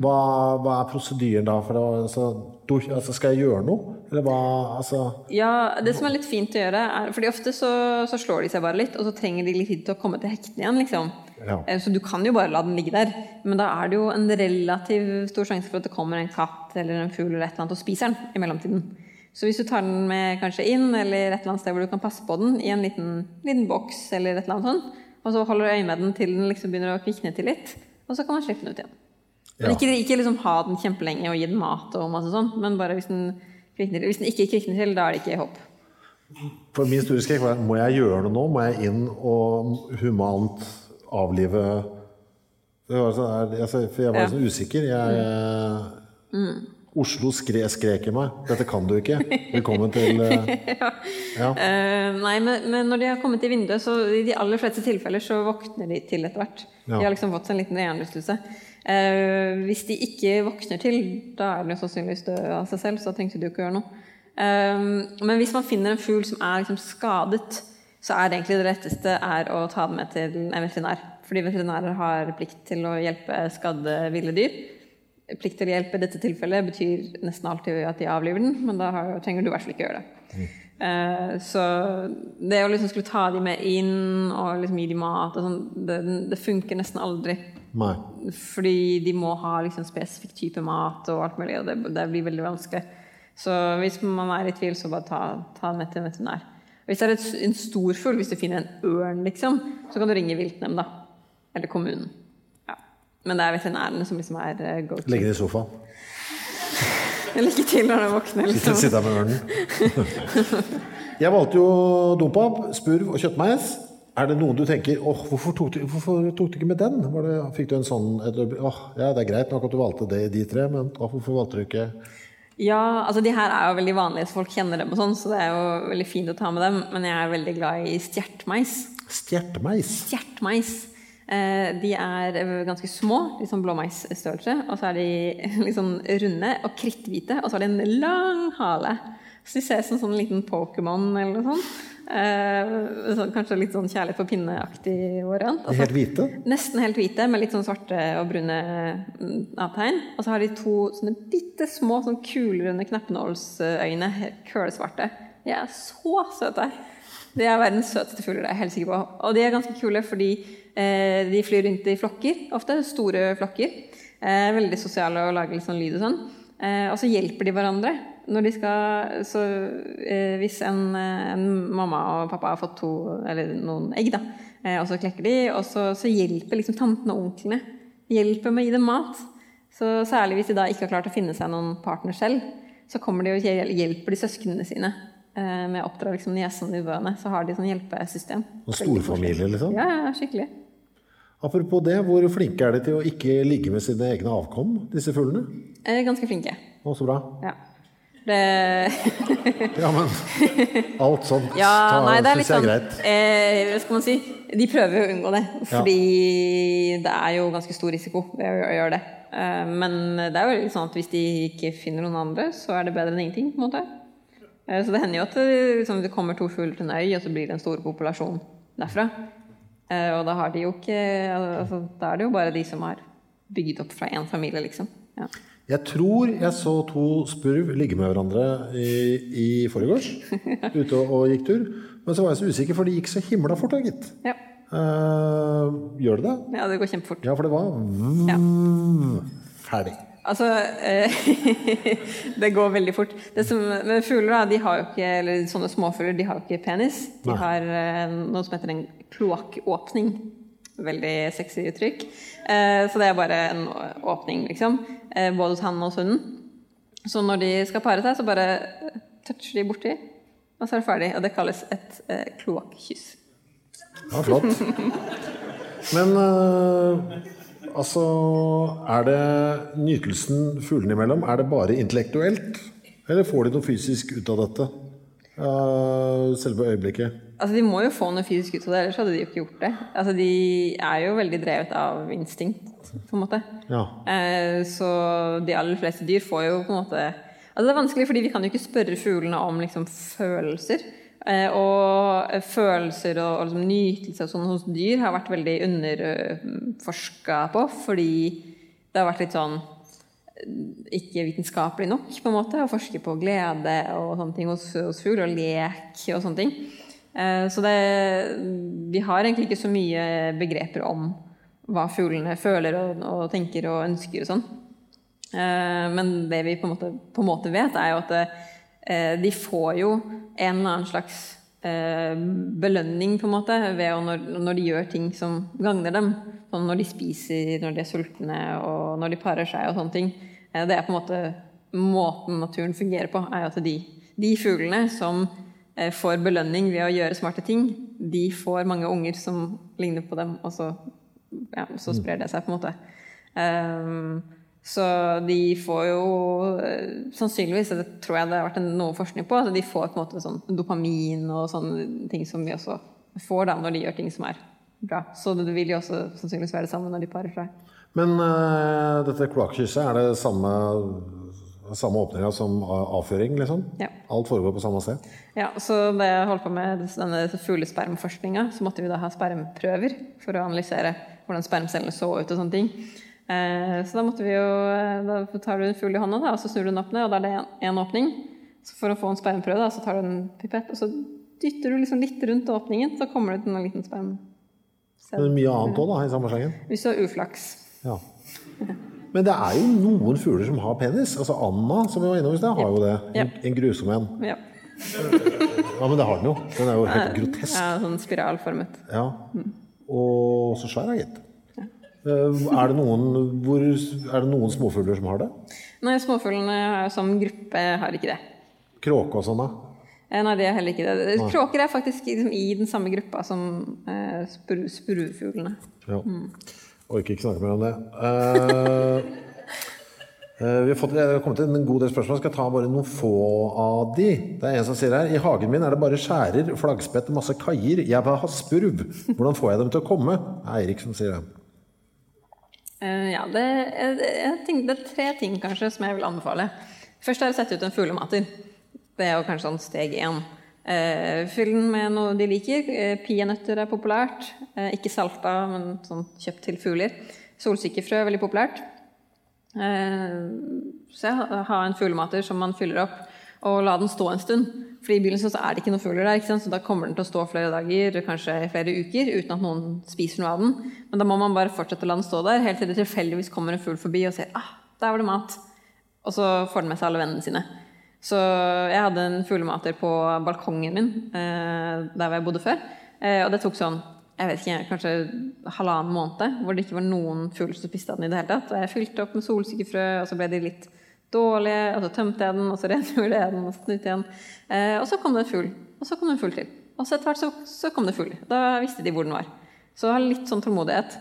A: Hva, hva er prosedyren da? For var- altså, du, altså, skal jeg gjøre noe? Eller hva altså,
B: Ja, det som er litt fint å gjøre, er Fordi ofte så, så slår de seg bare litt, og så trenger de litt tid til å komme til hektene igjen, liksom.
A: Ja.
B: Eh, Så du kan jo bare la den ligge der. Men da er det jo en relativt stor sjanse for at det kommer en katt eller en fugl eller et eller annet og spiser den i mellomtiden. Så hvis du tar den med kanskje inn, eller et eller annet sted hvor du kan passe på den, i en liten, liten boks eller et eller annet sånt, og så holder du øye med den til den liksom begynner å kvikne til litt, og så kan man slippe den ut igjen. Men
A: Ja.
B: ikke, ikke liksom ha den kjempelenge og gi den mat og masse sånn, men bare hvis den, kvikner, hvis den ikke kvikner til, da er det ikke håp.
A: For min store skrekk var må jeg gjøre noe nå? Må jeg inn og humant avlive det var sånn, altså, For jeg var
B: Ja. Mm.
A: sånn usikker. Jeg, Oslo skre, skrek i meg. 'Dette kan du ikke'. Velkommen til uh, ja.
B: uh, nei, men, men når de har kommet i vinduet, så i de aller fleste tilfeller så våkner de til etter hvert.
A: Ja.
B: De har liksom fått seg en liten hjernerystelse. Uh, hvis de ikke våkner til, da er de sannsynligvis døde av seg selv, så trengte du ikke gjøre noe. Men hvis man finner en fugl som er liksom skadet, så er det egentlig det letteste er å ta den med til en veterinær. Fordi veterinærer har plikt til å hjelpe skadde ville dyr. Plikt til å hjelpe i dette tilfellet betyr nesten alltid at de avliver den, men da har, trenger du i hvert fall ikke gjøre det. Eh, så det å liksom skulle ta de med inn og liksom gi de mat og sånn, det, det funker nesten aldri.
A: Nei.
B: Fordi de må ha liksom spesifikk type mat og alt mulig, og det, det blir veldig vanskelig. Så hvis man er i tvil, så bare ta, ta den med til en veterinær. Hvis det er et, en stor fugl, hvis du finner en ørn, liksom, så kan du ringe viltnemnda. Eller kommunen. Men det er veterinærene som liksom er eh, go to.
A: Legge den i sofaen.
B: Lykke til når du våkner. Liksom.
A: sitte her med ørnen. Jeg valgte jo dompap, spurv og kjøttmeis. Er det noen du tenker åh, hvorfor tok du, hvorfor tok du ikke med den? Var det, fikk du en sånn et, åh, Ja, det er greit nok at du valgte det, i de tre, men åh, hvorfor valgte du ikke
B: Ja, altså de her er jo veldig vanlige, så folk kjenner dem og sånn, så det er jo veldig fint å ta med dem. Men jeg er veldig glad i stjertmeis.
A: Stjertmeis?
B: Stjertmeis. Eh, de er eh, ganske små, litt sånn blåmeisstørrelse. Og så er de litt sånn runde og kritthvite, og så har de en lang hale. Så de ser ut som en sånn liten Pokémon eller noe sånt. Eh, sånn, kanskje litt sånn kjærlighet for pinne-aktig variant.
A: Altså, helt hvite?
B: Nesten helt hvite, med litt sånn svarte og brune mm, avtegn. Og så har de to sånne bitte små sånn kulerunde knappenålsøyne, kølsvarte. De er så søte. De er verdens søteste fugler, det er jeg helt sikker på. Og de er ganske kule fordi eh, de flyr rundt i flokker, ofte. Store flokker. Eh, veldig sosiale og lager litt sånn lyd og sånn. Eh, og så hjelper de hverandre. Når de skal, så eh, Hvis en, eh, en mamma og pappa har fått to, eller noen egg, da, eh, og så klekker de, og så, så hjelper liksom tantene og onklene hjelper med å gi dem mat. Så Særlig hvis de da ikke har klart å finne seg noen partner selv, så kommer de og hjelper de søsknene sine med å oppdra liksom niesene og nevøene. Så har de sånn hjelpesystem.
A: Og storfamilie, liksom?
B: Ja, ja, skikkelig.
A: Apropos det, hvor flinke er de til å ikke ligge med sine egne avkom, disse fuglene?
B: Eh, ganske flinke.
A: Å, så bra.
B: Ja. Det
A: Ja, men alt sånt
B: Ja, syns det er sånn
A: greit.
B: eh, Hva skal man si? De prøver jo å unngå det, fordi det er jo ganske stor risiko ved å å gjøre det. Eh, men det er jo litt sånn at hvis de ikke finner noen andre, så er det bedre enn ingenting. på en måte. Eh, Så det hender jo at det, liksom, det kommer to fugler til en øy, og så blir det en stor populasjon derfra. Eh, Og da har de jo ikke altså, Da er det jo bare de som har bygd opp fra én familie, liksom. Ja.
A: Jeg tror jeg så to spurv ligge med hverandre i, i forgårs, ute og, gikk tur. Men så var jeg så usikker, for de gikk så himla fort, da, gitt.
B: Ja.
A: Uh, gjør det det?
B: ja, det går kjempefort.
A: Ja, for det var
B: Ja.
A: ferdig.
B: Altså eh, Det går veldig fort. Som, men fugler, da, de har jo ikke, eller sånne småfugler, de har jo ikke penis. De har eh, noe som heter en kloakkåpning. Veldig sexy uttrykk. Eh, så det er bare en åpning, liksom. Eh, både hos han og hos hunden. Så når de skal pare seg, så bare toucher de borti, og så er det ferdig. Og det kalles et eh, kloakkyss.
A: Ja, flott. Men eh, altså Er det nytelsen fuglene imellom, er det bare intellektuelt? Eller får de noe fysisk ut av dette? Uh, selve øyeblikket?
B: Altså, De må jo få noe fysisk ut av det, ellers hadde de jo ikke gjort det. Altså, De er jo veldig drevet av instinkt, på en måte.
A: Ja.
B: Uh, så de aller fleste dyr får jo på en måte Altså Det er vanskelig, fordi vi kan jo ikke spørre fuglene om liksom følelser. Eh, og følelser og, og liksom nytelse og sånn hos dyr har vært veldig underforska på, fordi det har vært litt sånn ikke vitenskapelig nok på en måte, å forske på glede og sånne ting hos, hos fugl, og lek og sånne ting. Eh, Så det, vi har egentlig ikke så mye begreper om hva fuglene føler og, og tenker og ønsker og sånn. Eh, Men det vi på en måte, på en måte vet, er jo at eh, de får jo en eller annen slags eh, belønning på en måte når, når de gjør ting som gagner dem. Sånn når de spiser, når de er sultne og når de parer seg og sånne ting. Eh, Det er på en måte måten naturen fungerer på, er at de, de fuglene som eh, får belønning ved å gjøre smarte ting, de får mange unger som ligner på dem, og så, ja, så sprer det seg på en måte. Um, så de får jo eh, sannsynligvis, det tror jeg det har vært noe forskning på, altså de får på en måte sånn dopamin og sånne ting som vi også får da når de gjør ting som er bra. Så det vil jo også sannsynligvis være det samme når de parer seg.
A: Men uh, dette kloakkysset, er det samme, samme åpninga som avføring, liksom?
B: Ja.
A: Alt foregår på samme sted?
B: Ja, så da jeg holdt på med denne fuglespermforskninga, så måtte vi da ha spermprøver for å analysere hvordan spermcellene så ut og sånne ting. Eh, Så da måtte vi jo eh, Da tar du en fugl i hånda, da, og så snur du den opp ned, og da er det én åpning. Så for å få en spermprøve, da, så tar du en pipett, og så dytter du liksom litt rundt åpningen, så kommer det ut en liten sperm.
A: Men det er mye annet òg, da, i samme slengen?
B: Hvis du har uflaks.
A: Ja. Men det er jo noen fugler som har penis. Altså Anna, som vi var innom i sted, har jo det. En, en grusom en.
B: Ja.
A: Ja, men det har den jo. Den er jo helt grotesk.
B: ja, sånn spiralformet.
A: Ja. Og så svær gitt. Eh, Er det, noen, hvor, er det noen småfugler som har det?
B: Nei, småfuglene som gruppe har ikke det.
A: Kråke og sånn, da?
B: Eh, Nei, det er heller ikke det. Kråker er faktisk liksom i den samme gruppa som eh, spru, spruefuglene.
A: Ja. Orker ikke snakke mer om det. Uh, vi har fått, har kommet inn en god del spørsmål. Jeg skal ta bare noen få av de. Det er en som sier her I hagen min er det bare skjærer, flaggspett og masse kaier. Jeg vil ha spurv. Hvordan får jeg dem til å komme? Eirik som sier det.
B: Eh, ja, det, jeg, tenker, det er tre ting kanskje som jeg vil anbefale. Først er å sette ut en fuglemater. Det er jo kanskje sånn steg én. Eh, fyll den med noe de liker. Eh, Peanøtter er populært. Eh, ikke salta, men sånn kjøpt til fugler. Solsikkefrø er veldig populært. Eh, så jeg ha en fuglemater som man fyller opp, og la den stå en stund. Fordi i begynnelsen så er det ikke noen fugler der, så da kommer den til å stå flere dager, kanskje flere uker, uten at noen spiser noe av den. Men da må man bare fortsette å la den stå der, helt til det tilfeldigvis kommer en fugl forbi og ser ah, der var det mat. Og så får den med seg alle vennene sine. Så jeg hadde en fuglemater på balkongen min eh, der hvor jeg bodde før. Eh, og det tok sånn jeg vet ikke, kanskje halvannen måned hvor det ikke var noen fugler som spiste den i det hele tatt. Og jeg fylte opp med solsikkefrø, og så ble de litt dårlige, og så tømte jeg den, og så rengjorde jeg den, og så snytte igjen. Eh, og så kom det en fugl. Og så kom det en fugl til. Og så etter hvert så, så kom det fugl. Da visste de hvor den var. Så ha litt sånn tålmodighet.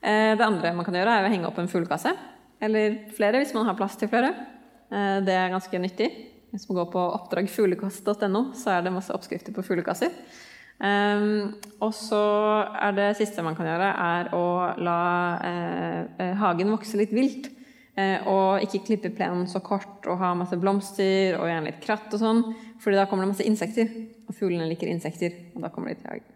B: Eh, det andre man kan gjøre, er å henge opp en fuglekasse. Eller flere, hvis man har plass til flere. Eh, det er ganske nyttig. Hvis man går på oppdragfuglekasse.no, så er det masse oppskrifter på fuglekasser. Um, og så er det siste man kan gjøre, er å la eh, eh, hagen vokse litt vilt. Eh, og ikke klippe plenen så kort og ha masse blomster og gjerne litt kratt og sånn. Fordi da kommer det masse insekter. Og fuglene liker insekter. Og da kommer de til hagen.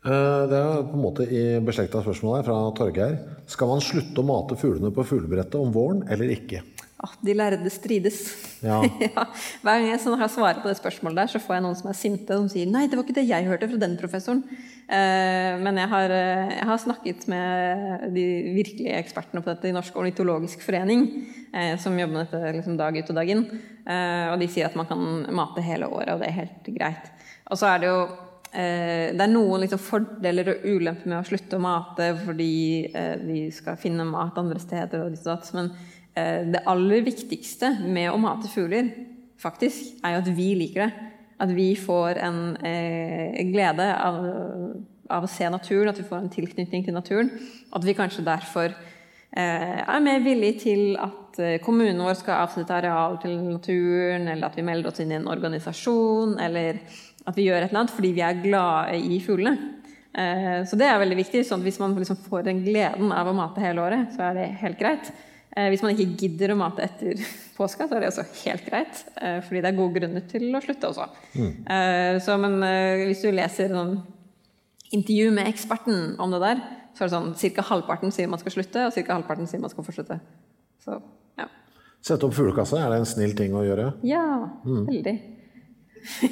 A: Eh, Det er på en måte i beslekta spørsmål her fra Torgeir. Skal man slutte å mate fuglene på fuglebrettet om våren eller ikke?
B: Ah, de lærde strides.
A: Ja.
B: ja, hver gang jeg sånn har svaret på det spørsmålet der, så får jeg noen som er sinte, som sier 'nei, det var ikke det jeg hørte fra den professoren'. Eh, men jeg har, eh, jeg har, snakket med de virkelige ekspertene på dette i Norsk ornitologisk forening, eh, som jobber med dette liksom, dag ut og dag inn. Eh, og de sier at man kan mate hele året, og det er helt greit. Og så er det jo eh, det er noen liksom, fordeler og ulemper med å slutte å mate fordi eh, vi skal finne mat andre steder og ditt og datt. Men det aller viktigste med å mate fugler, faktisk, er jo at vi liker det. At vi får en eh, glede av, av, å se naturen, at vi får en tilknytning til naturen. At vi kanskje derfor eh, er mer villige til at kommunen vår skal avsette areal til naturen, eller at vi melder oss inn i en organisasjon, eller at vi gjør et eller annet fordi vi er glade i fuglene. Eh, så det er veldig viktig. sånn at Hvis man liksom får den gleden av å mate hele året, så er det helt greit. Eh, hvis man ikke gidder å mate etter påska, så er det også helt greit. Eh, fordi det er gode grunner til å slutte også. Mm. Så, men hvis du leser sånn intervju med eksperten om det der, så er det sånn ca. halvparten sier man skal slutte, og ca. halvparten sier man skal fortsette. Så, ja.
A: Sette opp fuglekasse, er det en snill ting å gjøre?
B: Ja, mm. veldig.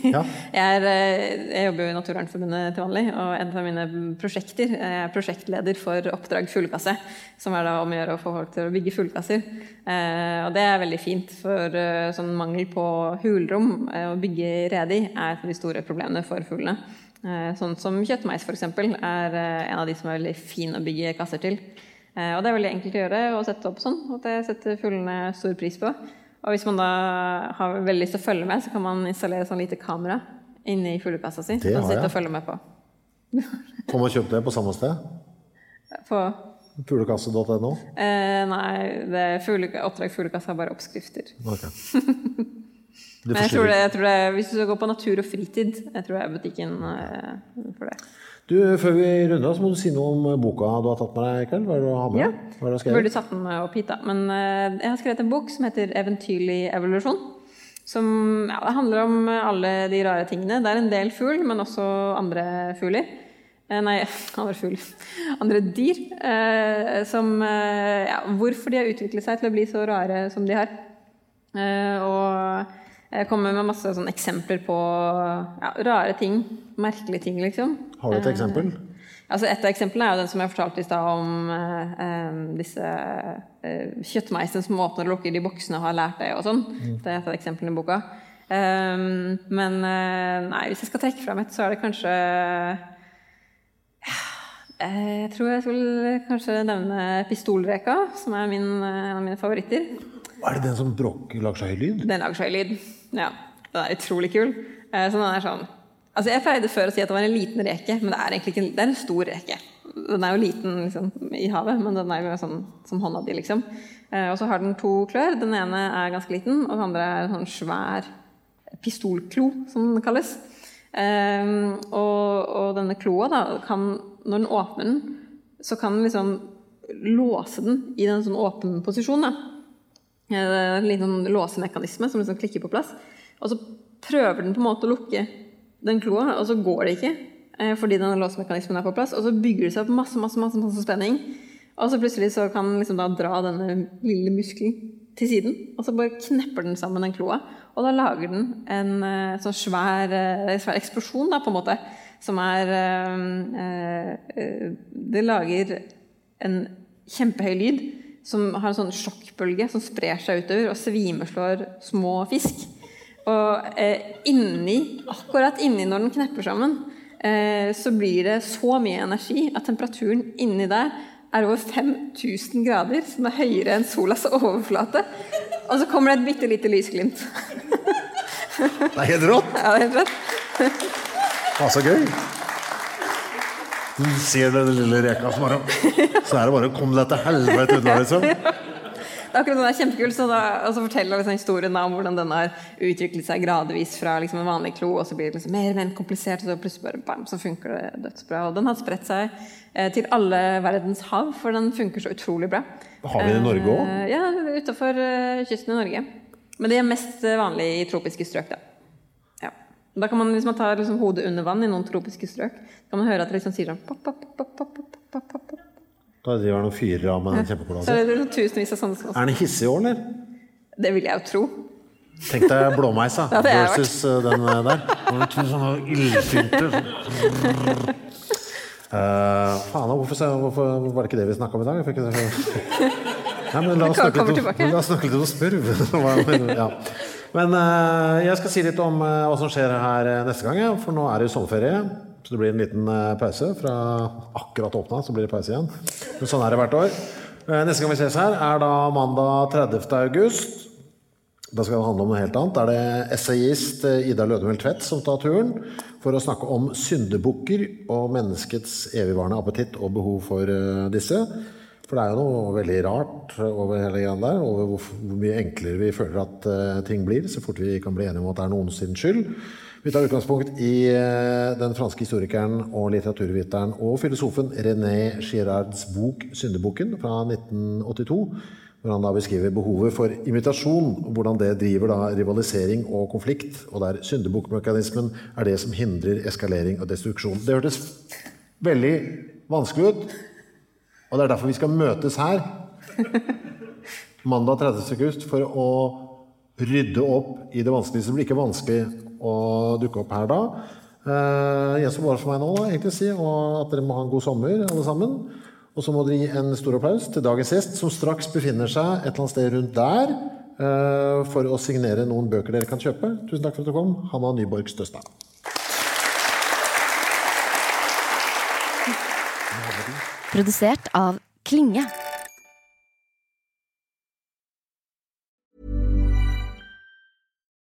B: Ja. jeg, er, eh, jeg, jobber jo i Naturvernforbundet til vanlig, og en av mine prosjekter Jeg er prosjektleder for Oppdrag fuglekasse, som er da om å gjøre å få folk til å bygge fuglekasser. Eh, og det er veldig fint, for eh, sånn mangel på hulrom, eh, å bygge rede i, er et av de store problemene for fuglene. Eh, sånn som kjøttmeis, f.eks., er eh, en av de som er veldig fin å bygge kasser til. og det er veldig enkelt å gjøre å sette opp sånn, og det setter fuglene stor pris på. Og hvis man da har veldig lyst til å følge med, så kan man installere sånn lite kamera inni fuglekassa si. Det har jeg. Og følge med på.
A: Får man kjøpt det på samme sted?
B: På
A: Fuglekasse.no?
B: Eh, nei, det er fugle, Oppdrag Fuglekasse har bare oppskrifter. Okay. Men jeg tror, det, jeg tror det, hvis du skal gå på natur og fritid, jeg tror det er butikken eh, for det.
A: Du, Før vi runder, så må du si noe om boka du har tatt med deg i kveld. Hva er det du har med?
B: Ja, Hva er det burde tatt den opp hit, da. Men uh, jeg har skrevet en bok som heter 'Eventyrlig evolusjon'. Som ja, det handler om alle de rare tingene. Det er en del fugl, men også andre fugler. Eh, nei, andre fugl. Andre dyr. Eh, som eh, Ja, hvorfor de har utviklet seg til å bli så rare som de har. Eh, og jeg kommer med masse sånn eksempler på ja, rare ting. Merkelige ting, liksom.
A: Har du et eksempel?
B: Eh, altså et av eksemplene er jo den som jeg fortalte i stad om eh, eh disse eh, kjøttmeisene som åpner og lukker de boksene og har lært det og sånn. Mm. Det er et av eksemplene i boka. Um, men eh, nei, hvis jeg skal trekke fram et, så er det kanskje Jeg tror jeg skulle kanskje nevne pistolreka, som er min, en av mine favoritter.
A: Er det den som bråker, lager så høy lyd?
B: Den lager så høy lyd. Ja. Den er utrolig kul. Eh, så den er sånn Altså, jeg pleide før å si at det var en liten reke, men det er egentlig ikke det er en stor reke. Den er jo liten liksom, i havet, men den er jo sånn som hånda di, liksom. Eh, og så har den to klør. Den ene er ganske liten, og den andre er en sånn svær pistolklo, som den kalles. Um, og, og, denne kloa, da, kan, når den åpner den, så kan den liksom låse den i en sånn åpen posisjon. En liten låsemekanisme som liksom klikker på plass. Og så prøver den på en måte å lukke den kloa, og så går det ikke. Eh, fordi denne låsemekanismen er på plass. Og så bygger det seg opp masse, masse, masse, masse spenning. Og så plutselig så kan den liksom dra denne lille muskelen til siden. Og så bare knepper den sammen den kloa. Og da lager den en uh, sånn svær, svær, eksplosjon, da, på en måte. Som er uh, Det lager en kjempehøy lyd som har en sånn sjokkbølge som sprer seg utover og svimeslår små fisk. Og eh, inni, akkurat inni når den knepper sammen, eh, så blir det så mye energi at temperaturen inni der er over 5000 grader, som er høyere enn solas overflate. Og så kommer det et bitte lite lysglimt.
A: det er helt rått!
B: Ja, det er helt rått.
A: Det så gøy. Du ser den lille reka som bare Så er det bare å komme deg til helvete' unna, liksom.
B: Det er akkurat det er kjempekult. Så da, og så forteller liksom historien om hvordan den har utviklet seg gradvis fra liksom en vanlig klo, og så blir det liksom mer og mer komplisert, og så plutselig bare bam, så funker det dødsbra. Og den har spredt seg eh, til alle verdens hav, for den funker så utrolig bra.
A: Har vi den i Norge òg?
B: Eh, ja, utafor eh, kysten i Norge. Men det er mest vanlig i tropiske strøk, da. Da kan man, Hvis man tar liksom hodet under vann i noen tropiske strøk, kan man høre at det liksom sier sånn pop, pop, pop, pop, pop, pop, pop.
A: Da driver han og fyrer av med den kjempekola
B: si. Er det tusenvis av sånne
A: Er den hissig òg, eller?
B: Det vil jeg jo tro.
A: Tenk deg blåmeisa
B: Ja, det har jeg
A: versus eh, den eh, der. Det var To sånne ildfyrte Uh, Faen, hvorfor, hvorfor var det ikke det vi snakka om i dag? Ikke. Nei, men la oss litt, la oss snakke litt om spurv. Ja. Men eh, jeg skal si litt om eh, hva som skjer her eh, neste gang, for nå er det jo sommerferie. Så det blir en liten pause. Fra akkurat åpna, så blir det pause igjen. Men sånn er det hvert år. Neste gang vi ses her, er da mandag 30. august. Da skal det handle om noe helt annet. Da er det essayist Ida Lødemel Tvedt som tar turen for å snakke om syndebukker og menneskets evigvarende appetitt og behov for disse. For det er jo noe veldig rart over hele greia der, over hvor, mye enklere vi føler at uh, ting blir, så fort vi kan bli enige om at det er noen sin skyld. Vi tar utgangspunkt i uh, den franske historikeren og litteraturviteren og filosofen René Girards bok 'Syndebukken' fra 1982 hvor han da beskriver behovet for imitasjon, og hvordan det driver da rivalisering og konflikt, og der syndebukkmekanismen er det som hindrer eskalering og destruksjon. Det hørtes veldig vanskelig ut, og det er derfor vi skal møtes her mandag 30. august for å rydde opp i det vanskelige. Så det blir ikke vanskelig å dukke opp her da. Eh, gjenstår var for meg nå da, egentlig si og at dere må ha en god sommer, alle sammen. Og så må dere gi en stor applaus til dagens gjest, som straks befinner seg et eller annet sted rundt der uh, for å signere noen bøker dere kan kjøpe. Tusen takk for at du kom, Hanna Nyborg Støstad.
C: Produsert av Klinge.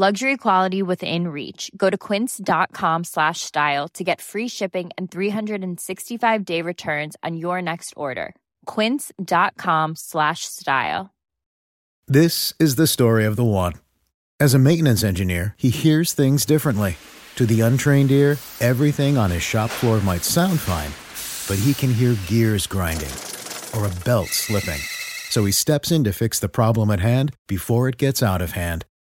D: Luxury quality within reach. Go to quince.com slash style to get free shipping and 365 day returns on your next order. Quince.com slash style.
E: This is the story of the one. As a maintenance engineer, he hears things differently. To the untrained ear, everything on his shop floor might sound fine, but he can hear gears grinding or a belt slipping. So he steps in to fix the problem at hand before it gets out of hand.